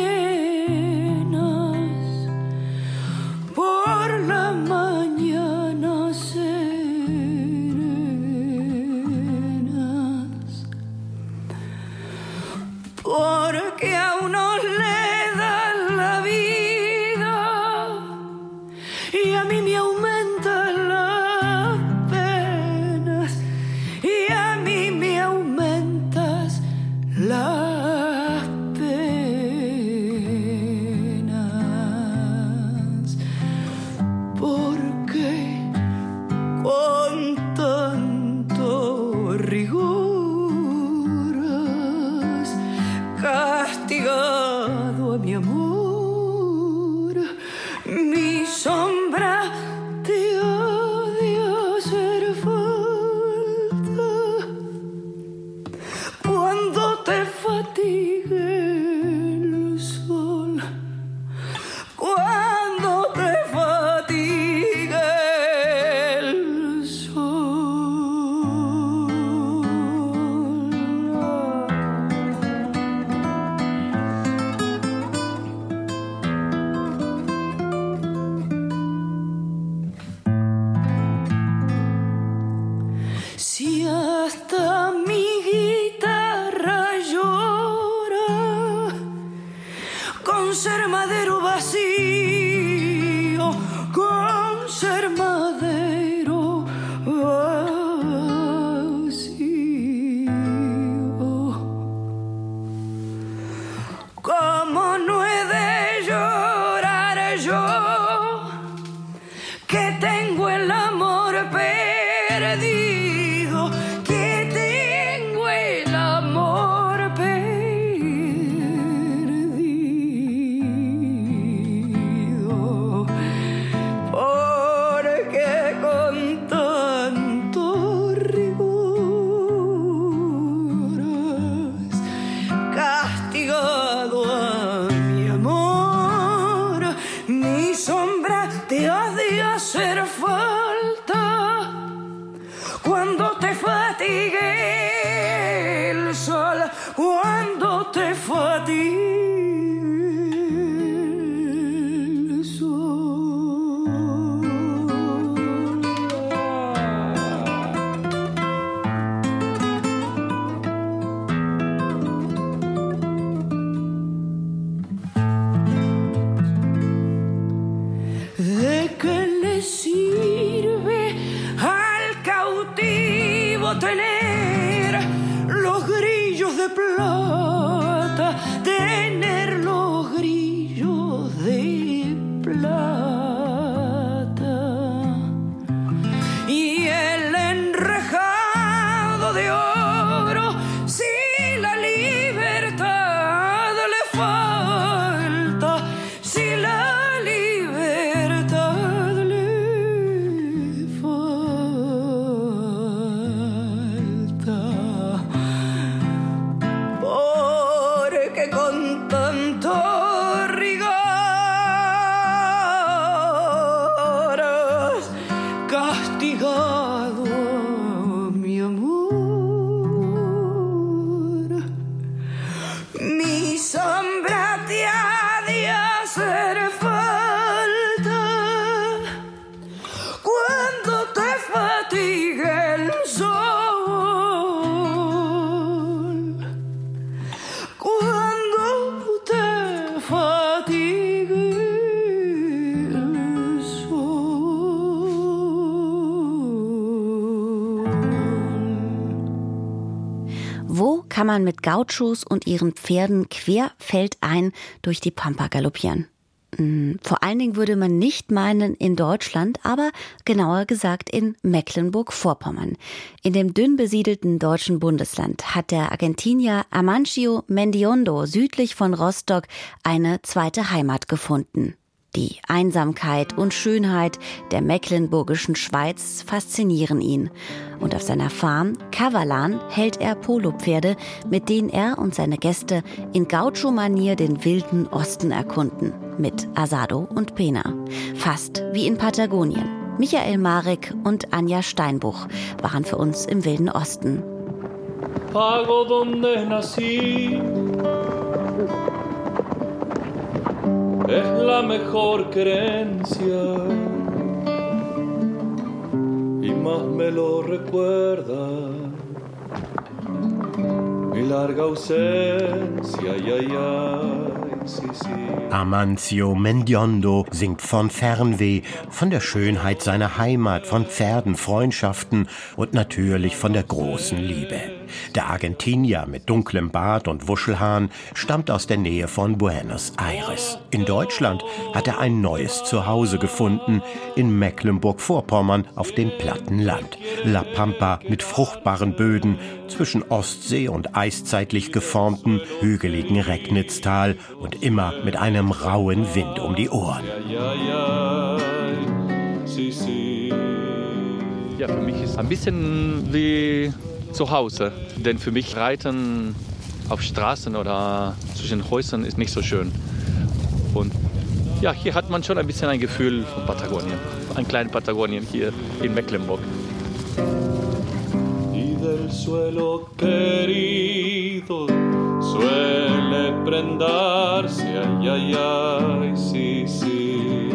worthy. Man mit Gauchos und ihren Pferden querfeldein durch die Pampa galoppieren. Hm, vor allen Dingen würde man nicht meinen in Deutschland, aber genauer gesagt in Mecklenburg-Vorpommern. In dem dünn besiedelten deutschen Bundesland hat der Argentinier Amancio Mendiondo südlich von Rostock eine zweite Heimat gefunden. Die Einsamkeit und Schönheit der mecklenburgischen Schweiz faszinieren ihn. Und auf seiner Farm Kavalan hält er Polopferde, mit denen er und seine Gäste in Gaucho-Manier den wilden Osten erkunden. Mit Asado und Pena. Fast wie in Patagonien. Michael Marek und Anja Steinbuch waren für uns im Wilden Osten. Pago donde nací. Es la mejor creencia. Y más me lo recuerda mi larga ausencia, sí, sí. Amancio Mendiondo singt von Fernweh, von der Schönheit seiner Heimat, von Pferden, Freundschaften und natürlich von der großen Liebe. Der Argentinier mit dunklem Bart und Wuschelhahn stammt aus der Nähe von Buenos Aires. In Deutschland hat er ein neues Zuhause gefunden, in Mecklenburg-Vorpommern auf dem platten Land. La Pampa mit fruchtbaren Böden zwischen Ostsee und eiszeitlich geformten, hügeligen Recknitztal und immer mit einem rauen Wind um die Ohren. Ja, für mich ist ein bisschen wie zu Hause. Denn für mich Reiten auf Straßen oder zwischen Häusern ist nicht so schön. Und ja, hier hat man schon ein bisschen ein Gefühl von Patagonien. Ein kleines Patagonien hier in Mecklenburg. Suelo querido suele prendarse, ay, ay, ay, sí, sí.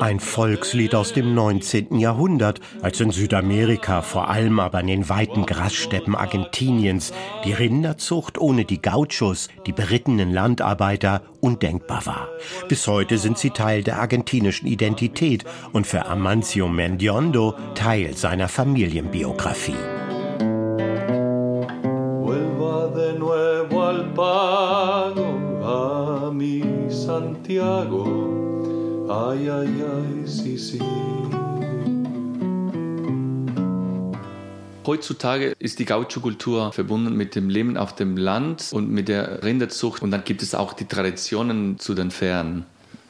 Ein Volkslied aus dem 19. Jahrhundert, als in Südamerika, vor allem aber in den weiten Grassteppen Argentiniens, die Rinderzucht ohne die Gauchos, die berittenen Landarbeiter, undenkbar war. Bis heute sind sie Teil der argentinischen Identität und für Amancio Mendiondo Teil seiner Familienbiografie. Santiago Ay, ay, ay, sí. Heutzutage ist die Gaucho-Kultur verbunden mit dem Leben auf dem Land und mit der Rinderzucht. Und dann gibt es auch die Traditionen zu den Pferden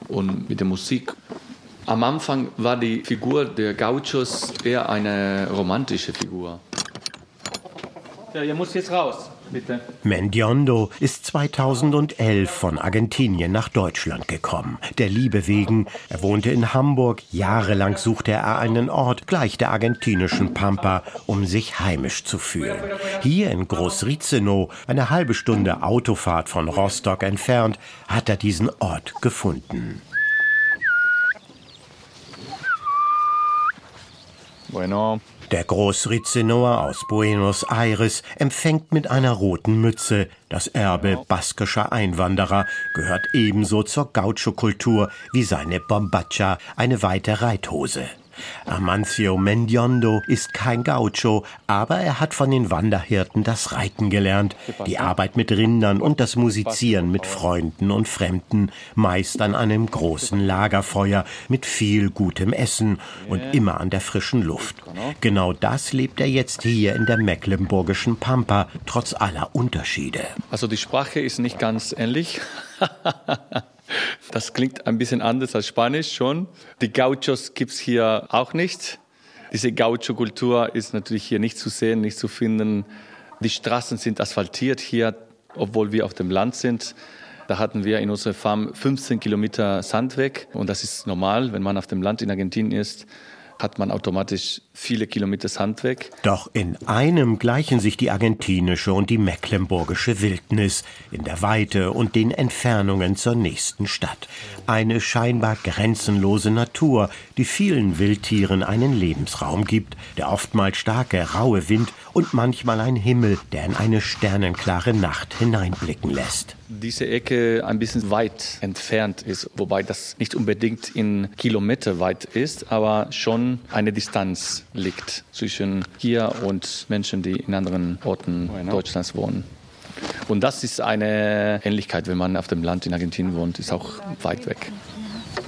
und mit der Musik. Am Anfang war die Figur der Gauchos eher eine romantische Figur. Ja, ihr müsst jetzt raus. Bitte. Mendiondo ist 2011 von Argentinien nach Deutschland gekommen. Der Liebe wegen. Er wohnte in Hamburg. Jahrelang suchte er einen Ort gleich der argentinischen Pampa, um sich heimisch zu fühlen. Hier in Großrizeno, eine halbe Stunde Autofahrt von Rostock entfernt, hat er diesen Ort gefunden. Bueno. Der Großrizenoer aus Buenos Aires empfängt mit einer roten Mütze. Das Erbe baskischer Einwanderer gehört ebenso zur Gaucho-Kultur wie seine Bombacha, eine weite Reithose. Amancio Mendiondo ist kein Gaucho, aber er hat von den Wanderhirten das Reiten gelernt, die Arbeit mit Rindern und das Musizieren mit Freunden und Fremden, meist an einem großen Lagerfeuer mit viel gutem Essen und immer an der frischen Luft. Genau das lebt er jetzt hier in der mecklenburgischen Pampa, trotz aller Unterschiede. Also die Sprache ist nicht ganz ähnlich. Das klingt ein bisschen anders als Spanisch schon. Die Gauchos gibt es hier auch nicht. Diese Gaucho-Kultur ist natürlich hier nicht zu sehen, nicht zu finden. Die Straßen sind asphaltiert hier, obwohl wir auf dem Land sind. Da hatten wir in unserer Farm 15 Kilometer Sand weg. Und das ist normal, wenn man auf dem Land in Argentinien ist hat man automatisch viele Kilometer Sand weg. Doch in einem gleichen sich die argentinische und die mecklenburgische Wildnis in der Weite und den Entfernungen zur nächsten Stadt. Eine scheinbar grenzenlose Natur, die vielen Wildtieren einen Lebensraum gibt, der oftmals starke, raue Wind und manchmal ein Himmel, der in eine sternenklare Nacht hineinblicken lässt diese Ecke ein bisschen weit entfernt ist, wobei das nicht unbedingt in Kilometer weit ist, aber schon eine Distanz liegt zwischen hier und Menschen, die in anderen Orten Deutschlands wohnen. Und das ist eine Ähnlichkeit, wenn man auf dem Land in Argentinien wohnt, ist auch weit weg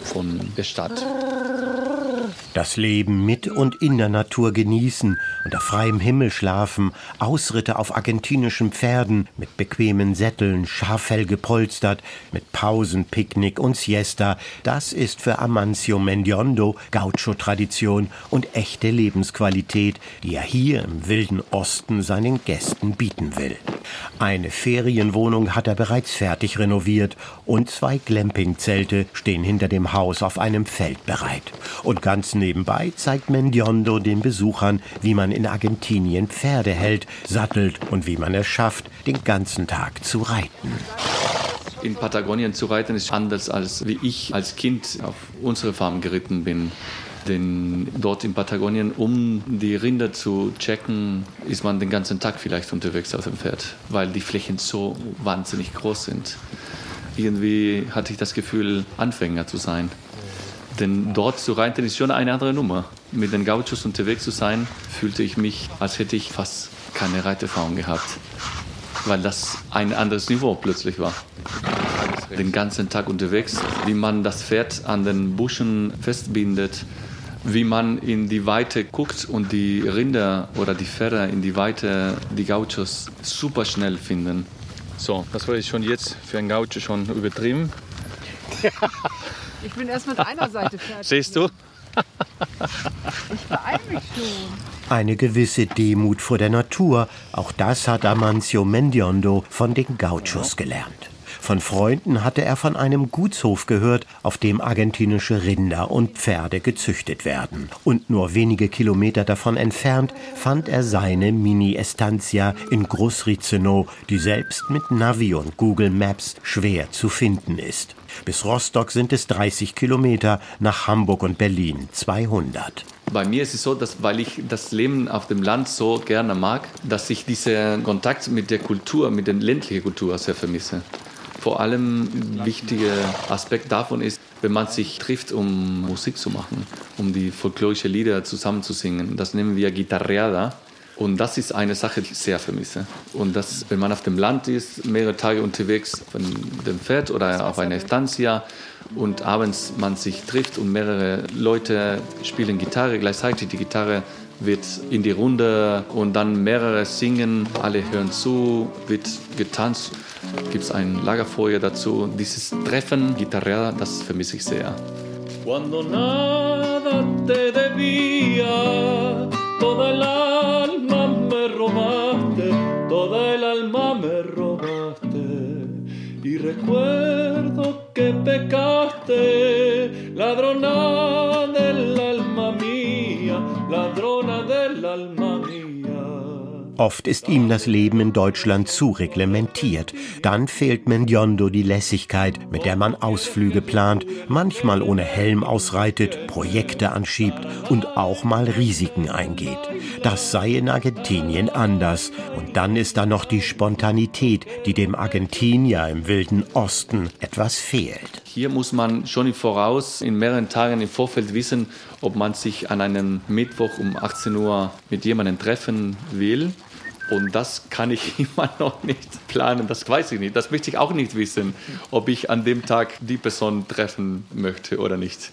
von der Stadt. Das Leben mit und in der Natur genießen, unter freiem Himmel schlafen, Ausritte auf argentinischen Pferden, mit bequemen Sätteln, scharfell gepolstert, mit Pausen, Picknick und Siesta, das ist für Amancio Mendiondo Gaucho-Tradition und echte Lebensqualität, die er hier im wilden Osten seinen Gästen bieten will. Eine Ferienwohnung hat er bereits fertig renoviert und zwei Glampingzelte stehen hinter dem Haus auf einem Feld bereit. Und ganz nebenbei zeigt Mendiondo den Besuchern, wie man in Argentinien Pferde hält, sattelt und wie man es schafft, den ganzen Tag zu reiten. In Patagonien zu reiten ist anders als wie ich als Kind auf unsere Farm geritten bin. Denn dort in Patagonien, um die Rinder zu checken, ist man den ganzen Tag vielleicht unterwegs auf dem Pferd, weil die Flächen so wahnsinnig groß sind. Irgendwie hatte ich das Gefühl, Anfänger zu sein. Denn dort zu reiten ist schon eine andere Nummer. Mit den Gauchos unterwegs zu sein, fühlte ich mich, als hätte ich fast keine Reiterfahrung gehabt. Weil das ein anderes Niveau plötzlich war. Den ganzen Tag unterwegs, wie man das Pferd an den Buschen festbindet, wie man in die Weite guckt und die Rinder oder die Pferde in die Weite, die Gauchos super schnell finden. So, das war jetzt schon jetzt für einen Gaucho schon übertrieben. Ich bin erst mit einer Seite fertig. Siehst du? Ich beeil mich schon. Eine gewisse Demut vor der Natur, auch das hat Amancio Mendiondo von den Gauchos gelernt. Von Freunden hatte er von einem Gutshof gehört, auf dem argentinische Rinder und Pferde gezüchtet werden. Und nur wenige Kilometer davon entfernt fand er seine Mini-Estancia in Großrizeno, die selbst mit Navi und Google Maps schwer zu finden ist. Bis Rostock sind es 30 Kilometer, nach Hamburg und Berlin 200. Bei mir ist es so, dass weil ich das Leben auf dem Land so gerne mag, dass ich diesen Kontakt mit der Kultur, mit der ländlichen Kultur sehr vermisse. Vor allem ein wichtiger Aspekt davon ist, wenn man sich trifft, um Musik zu machen, um die folklorischen Lieder zusammen zu singen. Das nennen wir Gitarreada. Und das ist eine Sache, die ich sehr vermisse. Und das, wenn man auf dem Land ist, mehrere Tage unterwegs von dem Pferd oder auf einer Estancia und abends man sich trifft und mehrere Leute spielen Gitarre gleichzeitig, die Gitarre wird in die Runde und dann mehrere singen, alle hören zu, wird getanzt, gibt es ein Lagerfeuer dazu. Dieses Treffen, Gitarre, das vermisse ich sehr. Cuando nada te debía, toda el alma me robaste, toda el alma me robaste. Y recuerdo que pecaste, ladrona del alma mía, ladrona del alma. Oft ist ihm das Leben in Deutschland zu reglementiert. Dann fehlt Mendiondo die Lässigkeit, mit der man Ausflüge plant, manchmal ohne Helm ausreitet, Projekte anschiebt und auch mal Risiken eingeht. Das sei in Argentinien anders. Und dann ist da noch die Spontanität, die dem Argentinier im wilden Osten etwas fehlt. Hier muss man schon im Voraus, in mehreren Tagen im Vorfeld wissen, ob man sich an einem Mittwoch um 18 Uhr mit jemandem treffen will. Und das kann ich immer noch nicht planen, das weiß ich nicht. Das möchte ich auch nicht wissen, ob ich an dem Tag die Person treffen möchte oder nicht.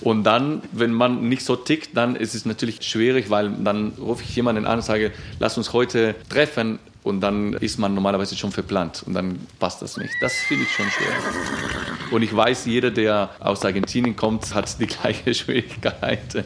Und dann, wenn man nicht so tickt, dann ist es natürlich schwierig, weil dann rufe ich jemanden an und sage, lass uns heute treffen und dann ist man normalerweise schon verplant und dann passt das nicht. Das finde ich schon schwer. Und ich weiß, jeder, der aus Argentinien kommt, hat die gleiche Schwierigkeit.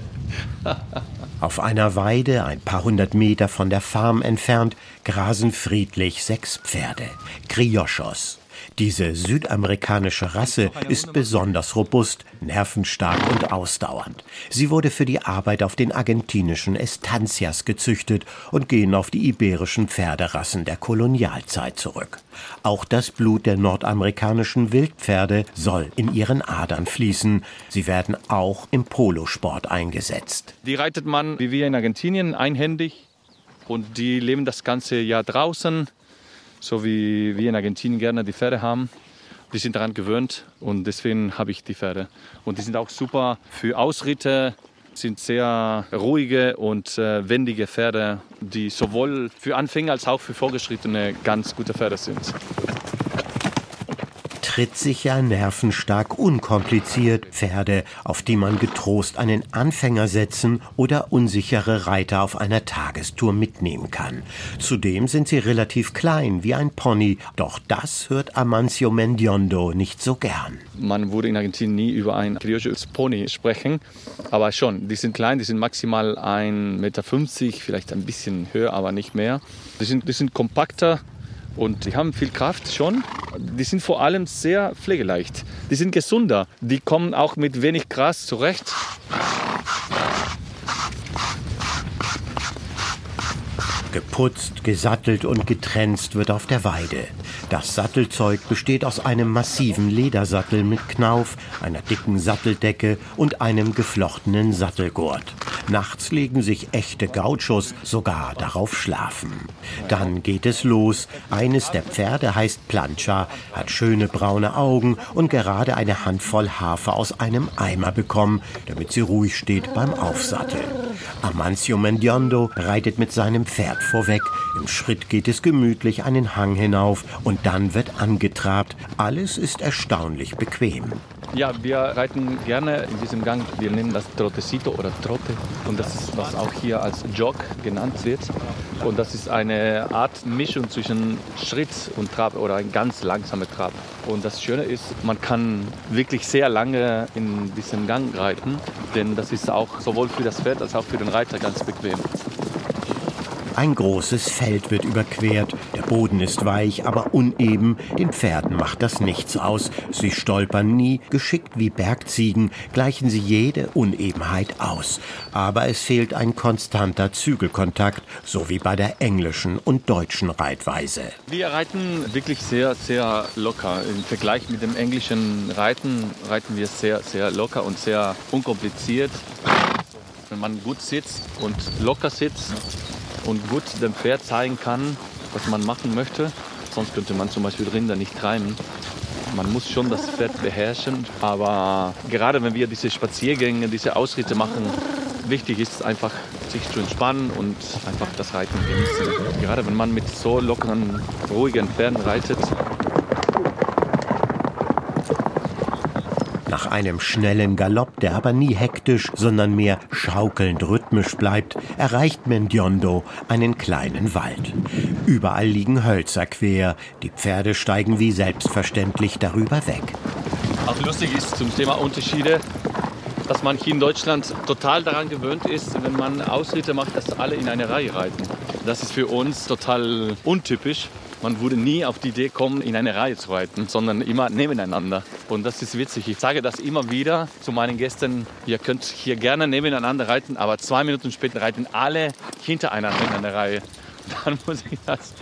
Auf einer Weide, ein paar hundert Meter von der Farm entfernt, grasen friedlich sechs Pferde. Criochos. Diese südamerikanische Rasse ist besonders robust, nervenstark und ausdauernd. Sie wurde für die Arbeit auf den argentinischen Estancias gezüchtet und gehen auf die iberischen Pferderassen der Kolonialzeit zurück. Auch das Blut der nordamerikanischen Wildpferde soll in ihren Adern fließen. Sie werden auch im Polosport eingesetzt. Die reitet man, wie wir in Argentinien, einhändig und die leben das ganze Jahr draußen so wie wir in Argentinien gerne die Pferde haben. Die sind daran gewöhnt und deswegen habe ich die Pferde. Und die sind auch super für Ausritte, sind sehr ruhige und äh, wendige Pferde, die sowohl für Anfänger als auch für Vorgeschrittene ganz gute Pferde sind trittsicher, nervenstark, unkompliziert Pferde, auf die man getrost einen Anfänger setzen oder unsichere Reiter auf einer Tagestour mitnehmen kann. Zudem sind sie relativ klein wie ein Pony, doch das hört Amancio Mendiondo nicht so gern. Man würde in Argentinien nie über ein criollos Pony sprechen, aber schon, die sind klein, die sind maximal 1,50 Meter, vielleicht ein bisschen höher, aber nicht mehr. Die sind, die sind kompakter, und die haben viel Kraft schon. Die sind vor allem sehr pflegeleicht. Die sind gesunder. Die kommen auch mit wenig Gras zurecht. Geputzt, gesattelt und getrenzt wird auf der Weide. Das Sattelzeug besteht aus einem massiven Ledersattel mit Knauf, einer dicken Satteldecke und einem geflochtenen Sattelgurt. Nachts legen sich echte Gauchos sogar darauf schlafen. Dann geht es los. Eines der Pferde heißt Plancha, hat schöne braune Augen und gerade eine Handvoll Hafer aus einem Eimer bekommen, damit sie ruhig steht beim Aufsatteln. Amancio Mendiondo reitet mit seinem Pferd vorweg. Im Schritt geht es gemütlich einen Hang hinauf und dann wird angetrabt. Alles ist erstaunlich bequem. Ja, wir reiten gerne in diesem Gang. Wir nennen das Trottecito oder Trotte. Und das ist, was auch hier als Jog genannt wird. Und das ist eine Art Mischung zwischen Schritt und Trab oder ein ganz langsamer Trab. Und das Schöne ist, man kann wirklich sehr lange in diesem Gang reiten, denn das ist auch sowohl für das Pferd als auch für den Reiter ganz bequem. Ein großes Feld wird überquert. Der Boden ist weich, aber uneben. Den Pferden macht das nichts aus. Sie stolpern nie. Geschickt wie Bergziegen gleichen sie jede Unebenheit aus. Aber es fehlt ein konstanter Zügelkontakt, so wie bei der englischen und deutschen Reitweise. Wir reiten wirklich sehr, sehr locker. Im Vergleich mit dem englischen Reiten reiten wir sehr, sehr locker und sehr unkompliziert. Wenn man gut sitzt und locker sitzt, und gut dem Pferd zeigen kann, was man machen möchte. Sonst könnte man zum Beispiel Rinder nicht treiben. Man muss schon das Pferd beherrschen, aber gerade wenn wir diese Spaziergänge, diese Ausritte machen, wichtig ist einfach, sich zu entspannen und einfach das Reiten genießen. Gerade wenn man mit so lockeren, ruhigen Pferden reitet, Nach einem schnellen Galopp, der aber nie hektisch, sondern mehr schaukelnd rhythmisch bleibt, erreicht Mendiondo einen kleinen Wald. Überall liegen Hölzer quer, die Pferde steigen wie selbstverständlich darüber weg. Auch lustig ist zum Thema Unterschiede, dass man hier in Deutschland total daran gewöhnt ist, wenn man Ausritte macht, dass alle in eine Reihe reiten. Das ist für uns total untypisch. Man würde nie auf die Idee kommen, in eine Reihe zu reiten, sondern immer nebeneinander. Und das ist witzig. Ich sage das immer wieder zu meinen Gästen. Ihr könnt hier gerne nebeneinander reiten, aber zwei Minuten später reiten alle hintereinander in einer Reihe. dann muss ich das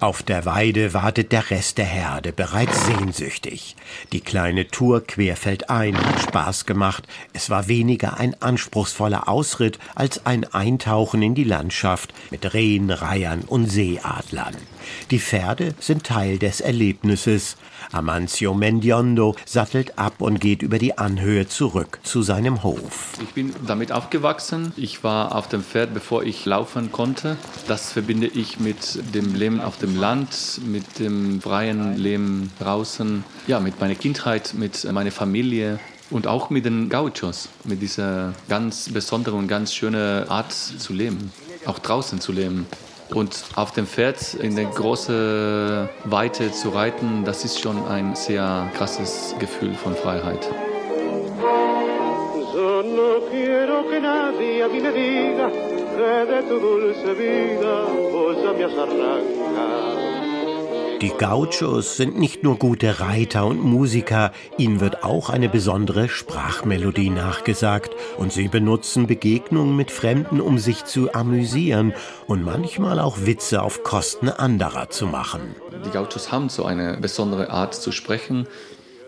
auf der Weide wartet der Rest der Herde bereits sehnsüchtig. Die kleine Tour querfeldein hat Spaß gemacht. Es war weniger ein anspruchsvoller Ausritt als ein Eintauchen in die Landschaft mit Rehen, Reihern und Seeadlern. Die Pferde sind Teil des Erlebnisses. Amancio Mendiondo sattelt ab und geht über die Anhöhe zurück zu seinem Hof. Ich bin damit aufgewachsen. Ich war auf dem Pferd, bevor ich laufen konnte. Das verbinde ich mit dem Leben auf dem Land, mit dem freien Leben draußen, ja, mit meiner Kindheit, mit meiner Familie und auch mit den Gauchos, mit dieser ganz besonderen und ganz schönen Art zu leben, auch draußen zu leben. Und auf dem Pferd in der großen Weite zu reiten, das ist schon ein sehr krasses Gefühl von Freiheit. Die Gauchos sind nicht nur gute Reiter und Musiker, ihnen wird auch eine besondere Sprachmelodie nachgesagt und sie benutzen Begegnungen mit Fremden, um sich zu amüsieren und manchmal auch Witze auf Kosten anderer zu machen. Die Gauchos haben so eine besondere Art zu sprechen.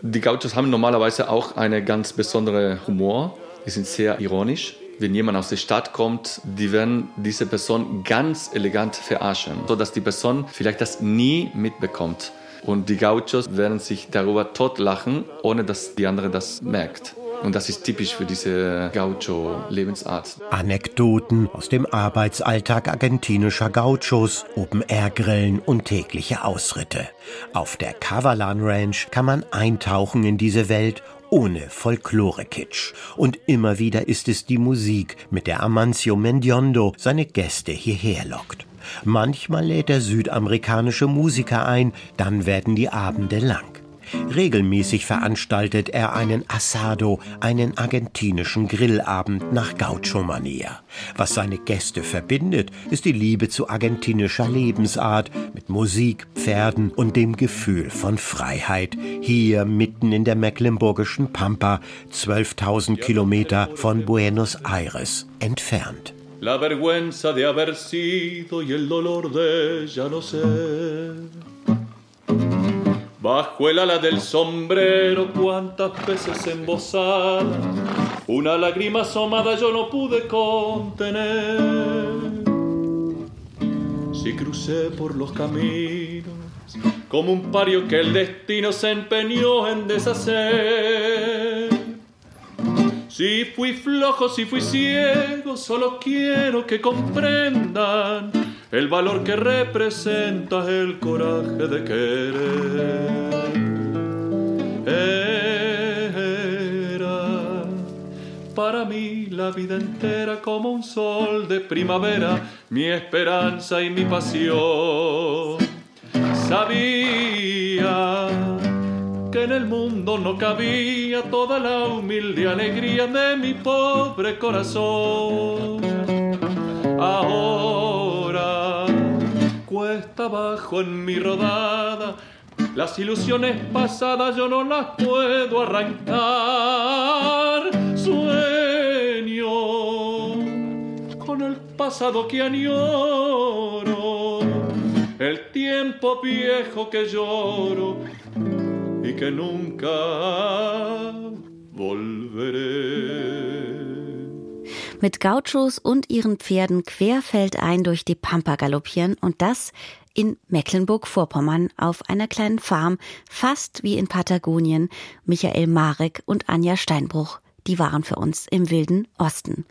Die Gauchos haben normalerweise auch eine ganz besondere Humor. Die sind sehr ironisch wenn jemand aus der Stadt kommt, die werden diese Person ganz elegant verarschen, sodass die Person vielleicht das nie mitbekommt. Und die Gauchos werden sich darüber totlachen, ohne dass die andere das merkt. Und das ist typisch für diese Gaucho-Lebensart. Anekdoten aus dem Arbeitsalltag argentinischer Gauchos, Open-Air-Grillen und tägliche Ausritte. Auf der Cavalan Ranch kann man eintauchen in diese Welt ohne Folklore-Kitsch. Und immer wieder ist es die Musik, mit der Amancio Mendiondo seine Gäste hierher lockt. Manchmal lädt er südamerikanische Musiker ein, dann werden die Abende lang. Regelmäßig veranstaltet er einen Asado, einen argentinischen Grillabend nach Gaucho-Manier. Was seine Gäste verbindet, ist die Liebe zu argentinischer Lebensart mit Musik, Pferden und dem Gefühl von Freiheit. Hier mitten in der mecklenburgischen Pampa, 12.000 Kilometer von Buenos Aires entfernt. La vergüenza de haber sido y el dolor de ya no ser. Bajo el ala del sombrero, cuántas veces embosada, una lágrima asomada yo no pude contener. Si crucé por los caminos, como un pario que el destino se empeñó en deshacer. Si fui flojo, si fui ciego, solo quiero que comprendan el valor que representa el coraje de querer. Era para mí la vida entera como un sol de primavera, mi esperanza y mi pasión. Sabía que en el mundo no cabía toda la humilde alegría de mi pobre corazón. Ahora cuesta abajo en mi rodada, las ilusiones pasadas yo no las puedo arrancar. Sueño con el pasado que añoro, el tiempo viejo que lloro y que nunca volveré. Mit Gauchos und ihren Pferden querfeldein durch die Pampa galoppieren und das in Mecklenburg-Vorpommern auf einer kleinen Farm, fast wie in Patagonien. Michael Marek und Anja Steinbruch, die waren für uns im wilden Osten.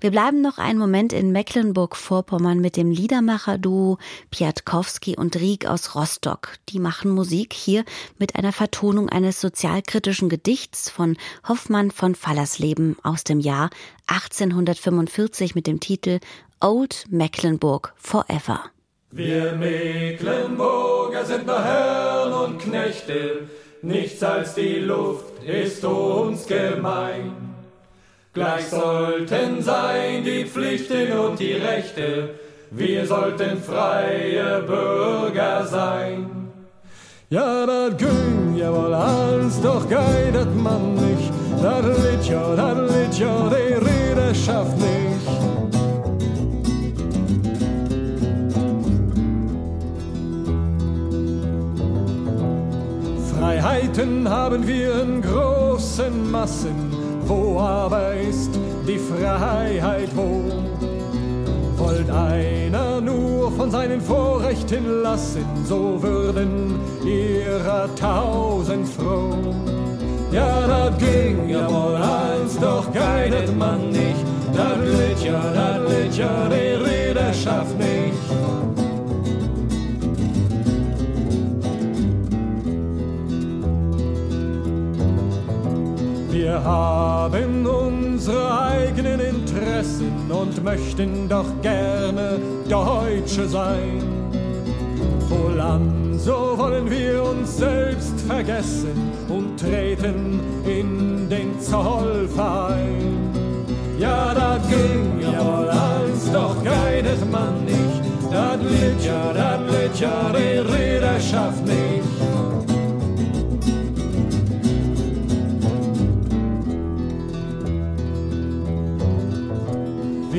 Wir bleiben noch einen Moment in Mecklenburg-Vorpommern mit dem Liedermacher-Duo Piatkowski und Rieck aus Rostock. Die machen Musik hier mit einer Vertonung eines sozialkritischen Gedichts von Hoffmann von Fallersleben aus dem Jahr 1845 mit dem Titel Old Mecklenburg Forever. Wir Mecklenburger sind nur Herren und Knechte, nichts als die Luft ist uns gemein. Gleich sollten sein die Pflichten und die Rechte, wir sollten freie Bürger sein. Ja, dat ging ja wohl alles, doch geidet man nicht. Dat litt ja, dat ja die Rederschaft nicht. Soldaten haben wir in großen Massen, wo aber ist die Freiheit wo? Wollt einer nur von seinen Vorrechten lassen, so würden ihrer tausend froh. Ja, das ging ja wohl eins, doch geidet man nicht, das litt ja, das litt ja die Räderschaft nicht. Wir haben unsere eigenen Interessen und möchten doch gerne Deutsche sein. Wohlan, so wollen wir uns selbst vergessen und treten in den Zollverein. Ja, da ging ja wohl eins, doch geidet man nicht. Das litt ja, das litt ja die Räderschaft nicht.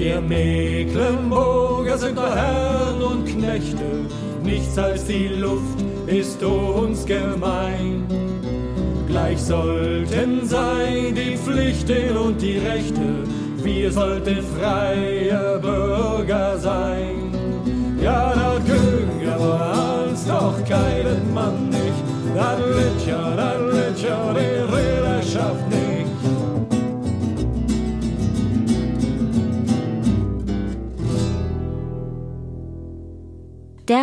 Wir Mecklenburger sind doch Herren und Knechte, nichts als die Luft ist uns gemein. Gleich sollten sein die Pflichten und die Rechte, wir sollten freie Bürger sein. Ja, da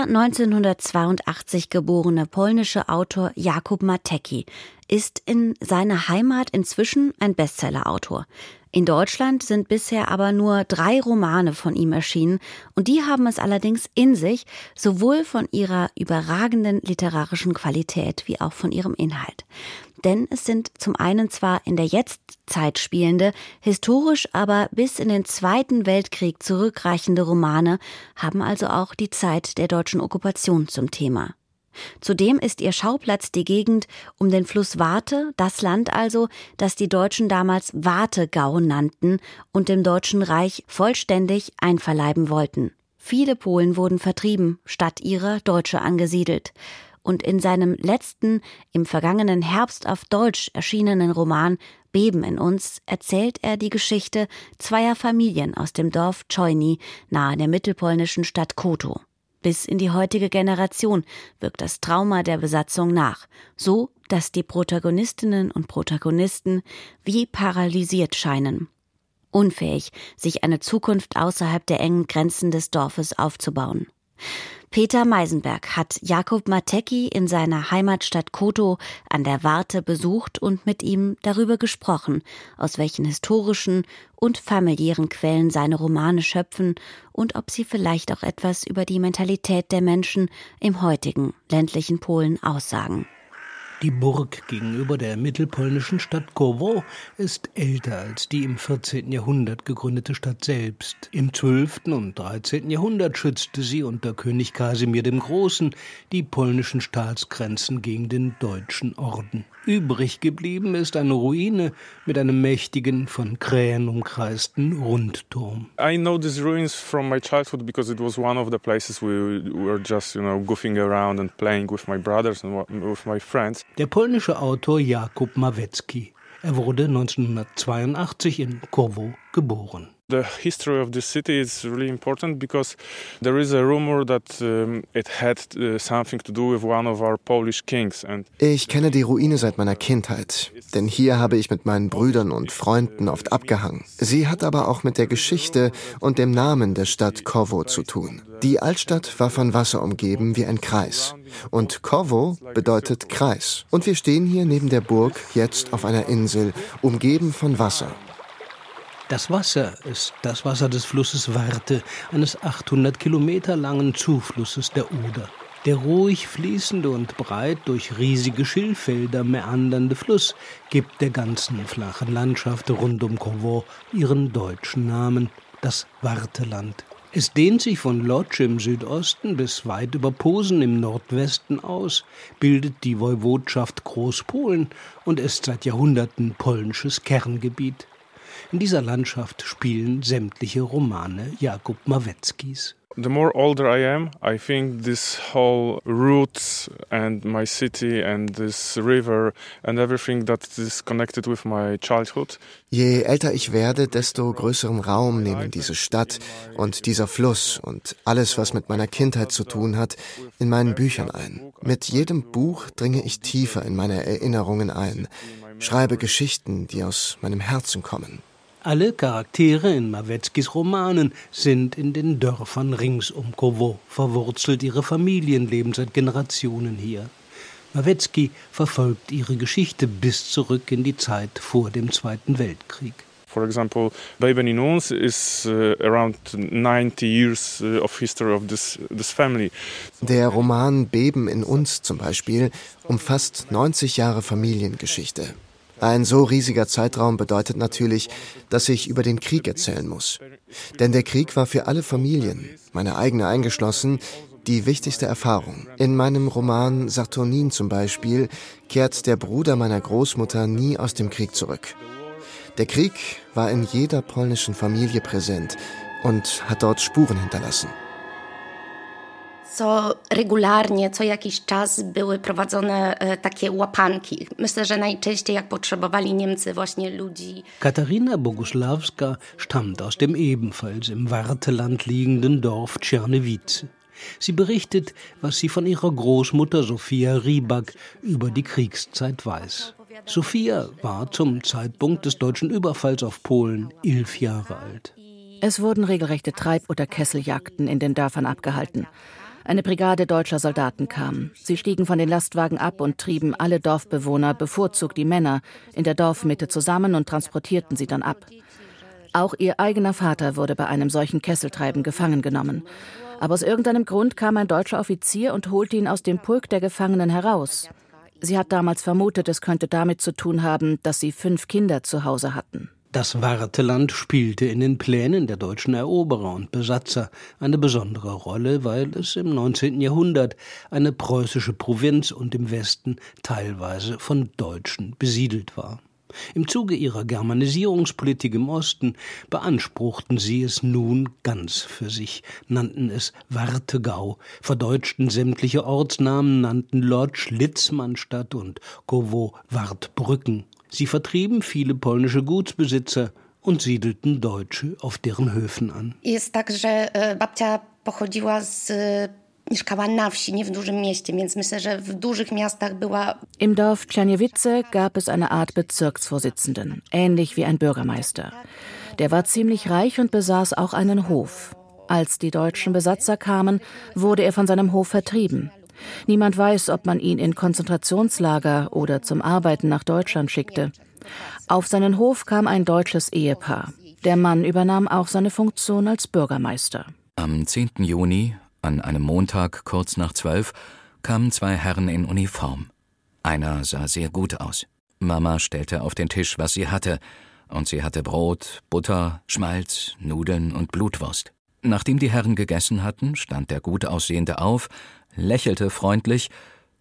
1982 geborene polnische Autor Jakub Matecki ist in seiner Heimat inzwischen ein Bestsellerautor. In Deutschland sind bisher aber nur drei Romane von ihm erschienen und die haben es allerdings in sich, sowohl von ihrer überragenden literarischen Qualität wie auch von ihrem Inhalt. Denn es sind zum einen zwar in der Jetztzeit spielende, historisch aber bis in den Zweiten Weltkrieg zurückreichende Romane, haben also auch die Zeit der deutschen Okkupation zum Thema. Zudem ist ihr Schauplatz die Gegend um den Fluss Warte, das Land also, das die Deutschen damals Wartegau nannten und dem Deutschen Reich vollständig einverleiben wollten. Viele Polen wurden vertrieben, statt ihrer Deutsche angesiedelt. Und in seinem letzten, im vergangenen Herbst auf Deutsch erschienenen Roman Beben in uns erzählt er die Geschichte zweier Familien aus dem Dorf Czojny nahe der mittelpolnischen Stadt Koto. Bis in die heutige Generation wirkt das Trauma der Besatzung nach, so dass die Protagonistinnen und Protagonisten wie paralysiert scheinen, unfähig, sich eine Zukunft außerhalb der engen Grenzen des Dorfes aufzubauen. Peter Meisenberg hat Jakob Matecki in seiner Heimatstadt Koto an der Warte besucht und mit ihm darüber gesprochen, aus welchen historischen und familiären Quellen seine Romane schöpfen und ob sie vielleicht auch etwas über die Mentalität der Menschen im heutigen ländlichen Polen aussagen. Die Burg gegenüber der mittelpolnischen Stadt Kowo ist älter als die im 14. Jahrhundert gegründete Stadt selbst. Im 12. und 13. Jahrhundert schützte sie unter König Kasimir dem Großen die polnischen Staatsgrenzen gegen den deutschen Orden. Übrig geblieben ist eine Ruine mit einem mächtigen, von Krähen umkreisten Rundturm. I know these ruins from my childhood because it was one of the places we were just, you know, goofing around and playing with my brothers and with my friends. Der polnische Autor Jakub Mawecki. Er wurde 1982 in Kowo geboren. The history of this city is really important because there is a rumor that um, it had uh, something to do with one of our Polish kings. And ich kenne die Ruine seit meiner Kindheit, denn hier habe ich mit meinen Brüdern und Freunden oft abgehangen. Sie hat aber auch mit der Geschichte und dem Namen der Stadt Kowo zu tun. Die Altstadt war von Wasser umgeben wie ein Kreis. Und Kowo bedeutet Kreis. Und wir stehen hier neben der Burg jetzt auf einer Insel, umgeben von Wasser. Das Wasser ist das Wasser des Flusses Warte, eines 800 Kilometer langen Zuflusses der Oder. Der ruhig fließende und breit durch riesige Schilffelder meandernde Fluss gibt der ganzen flachen Landschaft rund um Kowo ihren deutschen Namen, das Warteland. Es dehnt sich von Lodz im Südosten bis weit über Posen im Nordwesten aus, bildet die Woiwodschaft Großpolen und ist seit Jahrhunderten polnisches Kerngebiet. In dieser Landschaft spielen sämtliche Romane Jakub Maweckis. The more older I am, I think this whole roots and my city and this river and everything that is connected with my childhood. Je älter ich werde, desto größeren Raum nehmen diese Stadt und dieser Fluss und alles, was mit meiner Kindheit zu tun hat, in meinen Büchern ein. Mit jedem Buch dringe ich tiefer in meine Erinnerungen ein, schreibe Geschichten, die aus meinem Herzen kommen. Alle Charaktere in Mawetzkis Romanen sind in den Dörfern rings um Kowo verwurzelt. Ihre Familien leben seit Generationen hier. Mawetzki verfolgt ihre Geschichte bis zurück in die Zeit vor dem Zweiten Weltkrieg. For example, Baby in uns is uh, around 90 years uh, of history of this, this family. Der Roman Beben in uns zum Beispiel umfasst 90 Jahre Familiengeschichte. Ein so riesiger Zeitraum bedeutet natürlich, dass ich über den Krieg erzählen muss. Denn der Krieg war für alle Familien, meine eigene eingeschlossen, die wichtigste Erfahrung. In meinem Roman Saturnin zum Beispiel kehrt der Bruder meiner Großmutter nie aus dem Krieg zurück. Der Krieg war in jeder polnischen Familie präsent und hat dort Spuren hinterlassen co regularnie, co jakiś czas były prowadzone takie łapanki. Myślę, że najczęściej jak potrzebowali Niemcy właśnie ludzi. Katharina Boguslawska stammt aus dem ebenfalls im Warteland liegenden Dorf Czernewice. Sie berichtet, was sie von ihrer Großmutter Sophia Rybak über die Kriegszeit weiß. Sophia war zum Zeitpunkt des deutschen Überfalls auf Polen elf Jahre alt. Es wurden regelrechte Treib- oder Kesseljagden in den Dörfern abgehalten. Eine Brigade deutscher Soldaten kam. Sie stiegen von den Lastwagen ab und trieben alle Dorfbewohner, bevorzugt die Männer, in der Dorfmitte zusammen und transportierten sie dann ab. Auch ihr eigener Vater wurde bei einem solchen Kesseltreiben gefangen genommen. Aber aus irgendeinem Grund kam ein deutscher Offizier und holte ihn aus dem Pulk der Gefangenen heraus. Sie hat damals vermutet, es könnte damit zu tun haben, dass sie fünf Kinder zu Hause hatten. Das Warteland spielte in den Plänen der deutschen Eroberer und Besatzer eine besondere Rolle, weil es im 19. Jahrhundert eine preußische Provinz und im Westen teilweise von Deutschen besiedelt war. Im Zuge ihrer Germanisierungspolitik im Osten beanspruchten sie es nun ganz für sich, nannten es Wartegau, verdeutschten sämtliche Ortsnamen, nannten Lodz Litzmannstadt und Kowo Wartbrücken. Sie vertrieben viele polnische Gutsbesitzer und siedelten Deutsche auf deren Höfen an. Jest tak, że babcia pochodziła z mieszkała na wsi, nie w dużym mieście, więc myślę, że w dużych miastach była. Im Dorf Czerniewice gab es eine Art Bezirksvorsitzenden, ähnlich wie ein Bürgermeister. Der war ziemlich reich und besaß auch einen Hof. Als die deutschen Besatzer kamen, wurde er von seinem Hof vertrieben. Niemand weiß, ob man ihn in Konzentrationslager oder zum Arbeiten nach Deutschland schickte. Auf seinen Hof kam ein deutsches Ehepaar. Der Mann übernahm auch seine Funktion als Bürgermeister. Am 10. Juni, an einem Montag kurz nach zwölf, kamen zwei Herren in Uniform. Einer sah sehr gut aus. Mama stellte auf den Tisch, was sie hatte, und sie hatte Brot, Butter, Schmalz, Nudeln und Blutwurst. Nachdem die Herren gegessen hatten, stand der gut aussehende auf, lächelte freundlich,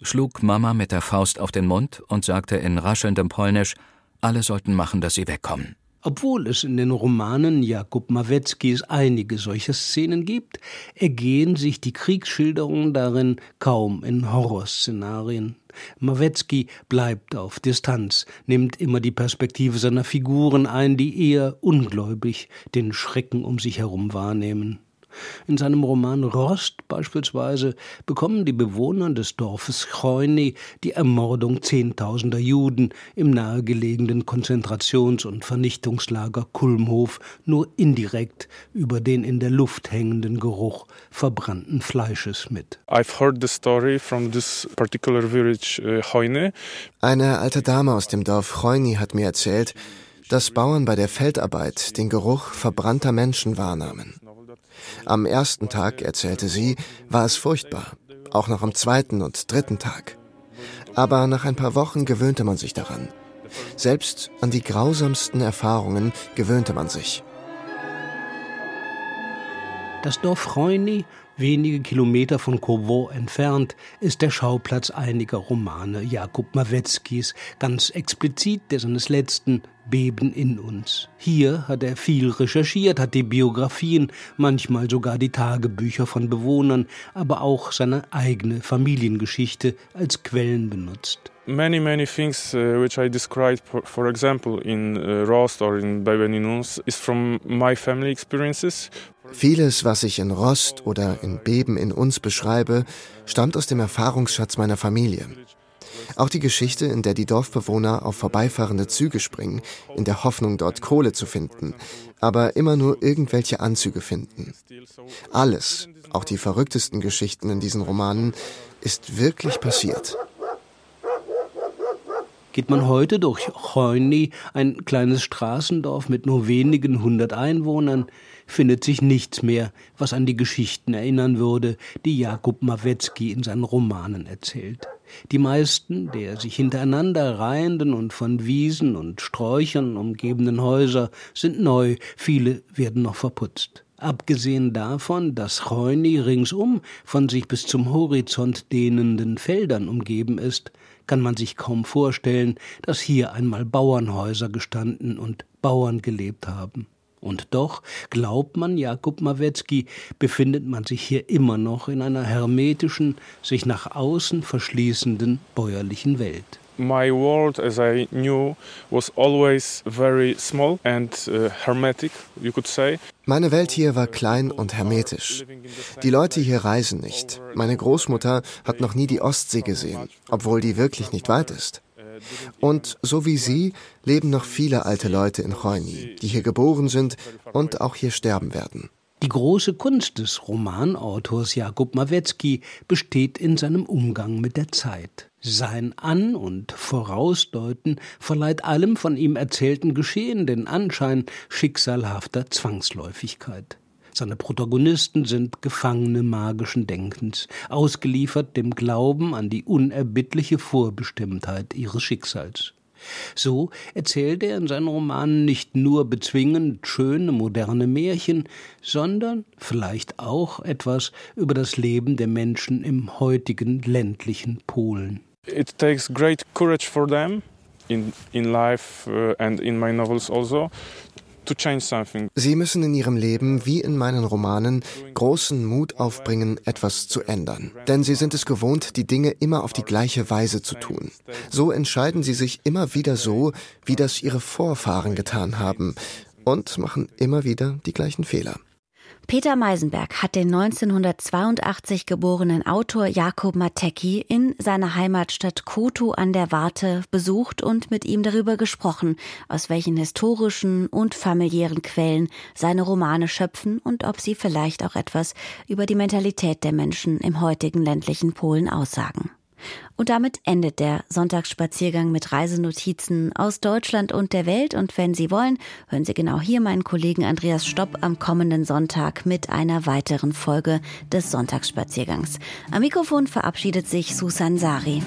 schlug Mama mit der Faust auf den Mund und sagte in raschelndem Polnisch, alle sollten machen, dass sie wegkommen. Obwohl es in den Romanen Jakub Maweckis einige solche Szenen gibt, ergehen sich die Kriegsschilderungen darin kaum in Horrorszenarien. Mawetzki bleibt auf Distanz, nimmt immer die Perspektive seiner Figuren ein, die eher ungläubig den Schrecken um sich herum wahrnehmen. In seinem Roman Rost beispielsweise bekommen die Bewohner des Dorfes Chojny die Ermordung zehntausender Juden im nahegelegenen Konzentrations- und Vernichtungslager Kulmhof nur indirekt über den in der Luft hängenden Geruch verbrannten Fleisches mit. I've heard the story from this particular village uh, Chojny. Eine alte Dame aus dem Dorf Chojny hat mir erzählt, dass Bauern bei der Feldarbeit den Geruch verbrannter Menschen wahrnahmen. Am ersten Tag, erzählte sie, war es furchtbar, auch noch am zweiten und dritten Tag. Aber nach ein paar Wochen gewöhnte man sich daran. Selbst an die grausamsten Erfahrungen gewöhnte man sich. Das Dorf Chojny Wenige Kilometer von Kowo entfernt ist der Schauplatz einiger Romane Jakub Maweckis, ganz explizit der seines letzten Beben in uns. Hier hat er viel recherchiert, hat die Biografien, manchmal sogar die Tagebücher von Bewohnern, aber auch seine eigene Familiengeschichte als Quellen benutzt. Many, many things uh, which I described, for, for example, in uh, Rost or in Bebeninus, is from my family experiences. Vieles, was ich in Rost oder in Beben in uns beschreibe, stammt aus dem Erfahrungsschatz meiner Familie. Auch die Geschichte, in der die Dorfbewohner auf vorbeifahrende Züge springen, in der Hoffnung, dort Kohle zu finden, aber immer nur irgendwelche Anzüge finden. Alles, auch die verrücktesten Geschichten in diesen Romanen, ist wirklich passiert. Geht man heute durch Choini, ein kleines Straßendorf mit nur wenigen hundert Einwohnern, findet sich nichts mehr, was an die Geschichten erinnern würde, die Jakub Mawetzki in seinen Romanen erzählt. Die meisten der sich hintereinander reihenden und von Wiesen und Sträuchern umgebenen Häuser sind neu, viele werden noch verputzt. Abgesehen davon, dass Choini ringsum von sich bis zum Horizont dehnenden Feldern umgeben ist, kann man sich kaum vorstellen, dass hier einmal Bauernhäuser gestanden und Bauern gelebt haben. Und doch, glaubt man Jakub Mawetzki, befindet man sich hier immer noch in einer hermetischen, sich nach außen verschließenden bäuerlichen Welt. My world, as I knew, was always very small and uh, hermetic, you could say. Meine Welt hier war klein und hermetisch. Die Leute hier reisen nicht. Meine Großmutter hat noch nie die Ostsee gesehen, obwohl die wirklich nicht weit ist. Und so wie sie leben noch viele alte Leute in Choini, die hier geboren sind und auch hier sterben werden. Die große Kunst des Romanautors Jakub Mawetzki besteht in seinem Umgang mit der Zeit. Sein An- und Vorausdeuten verleiht allem von ihm erzählten Geschehen den Anschein schicksalhafter Zwangsläufigkeit. Seine Protagonisten sind Gefangene magischen Denkens, ausgeliefert dem Glauben an die unerbittliche Vorbestimmtheit ihres Schicksals. So erzählt er in seinen Romanen nicht nur bezwingend schöne moderne Märchen, sondern vielleicht auch etwas über das Leben der Menschen im heutigen ländlichen Polen. It takes great courage for them in, in life uh, and in my novels also Sie müssen in ihrem Leben wie in meinen Romanen großen Mut aufbringen, etwas zu ändern. Denn sie sind es gewohnt, die Dinge immer auf die gleiche Weise zu tun. So entscheiden sie sich immer wieder so, wie das ihre Vorfahren getan haben und machen immer wieder die gleichen Fehler. Peter Meisenberg hat den 1982 geborenen Autor Jakob Matecki in seiner Heimatstadt Koto an der Warte besucht und mit ihm darüber gesprochen, aus welchen historischen und familiären Quellen seine Romane schöpfen und ob sie vielleicht auch etwas über die Mentalität der Menschen im heutigen ländlichen Polen aussagen. Und damit endet der Sonntagsspaziergang mit Reisenotizen aus Deutschland und der Welt. Und wenn Sie wollen, hören Sie genau hier meinen Kollegen Andreas Stopp am kommenden Sonntag mit einer weiteren Folge des Sonntagsspaziergangs. Am Mikrofon verabschiedet sich Susan Sari.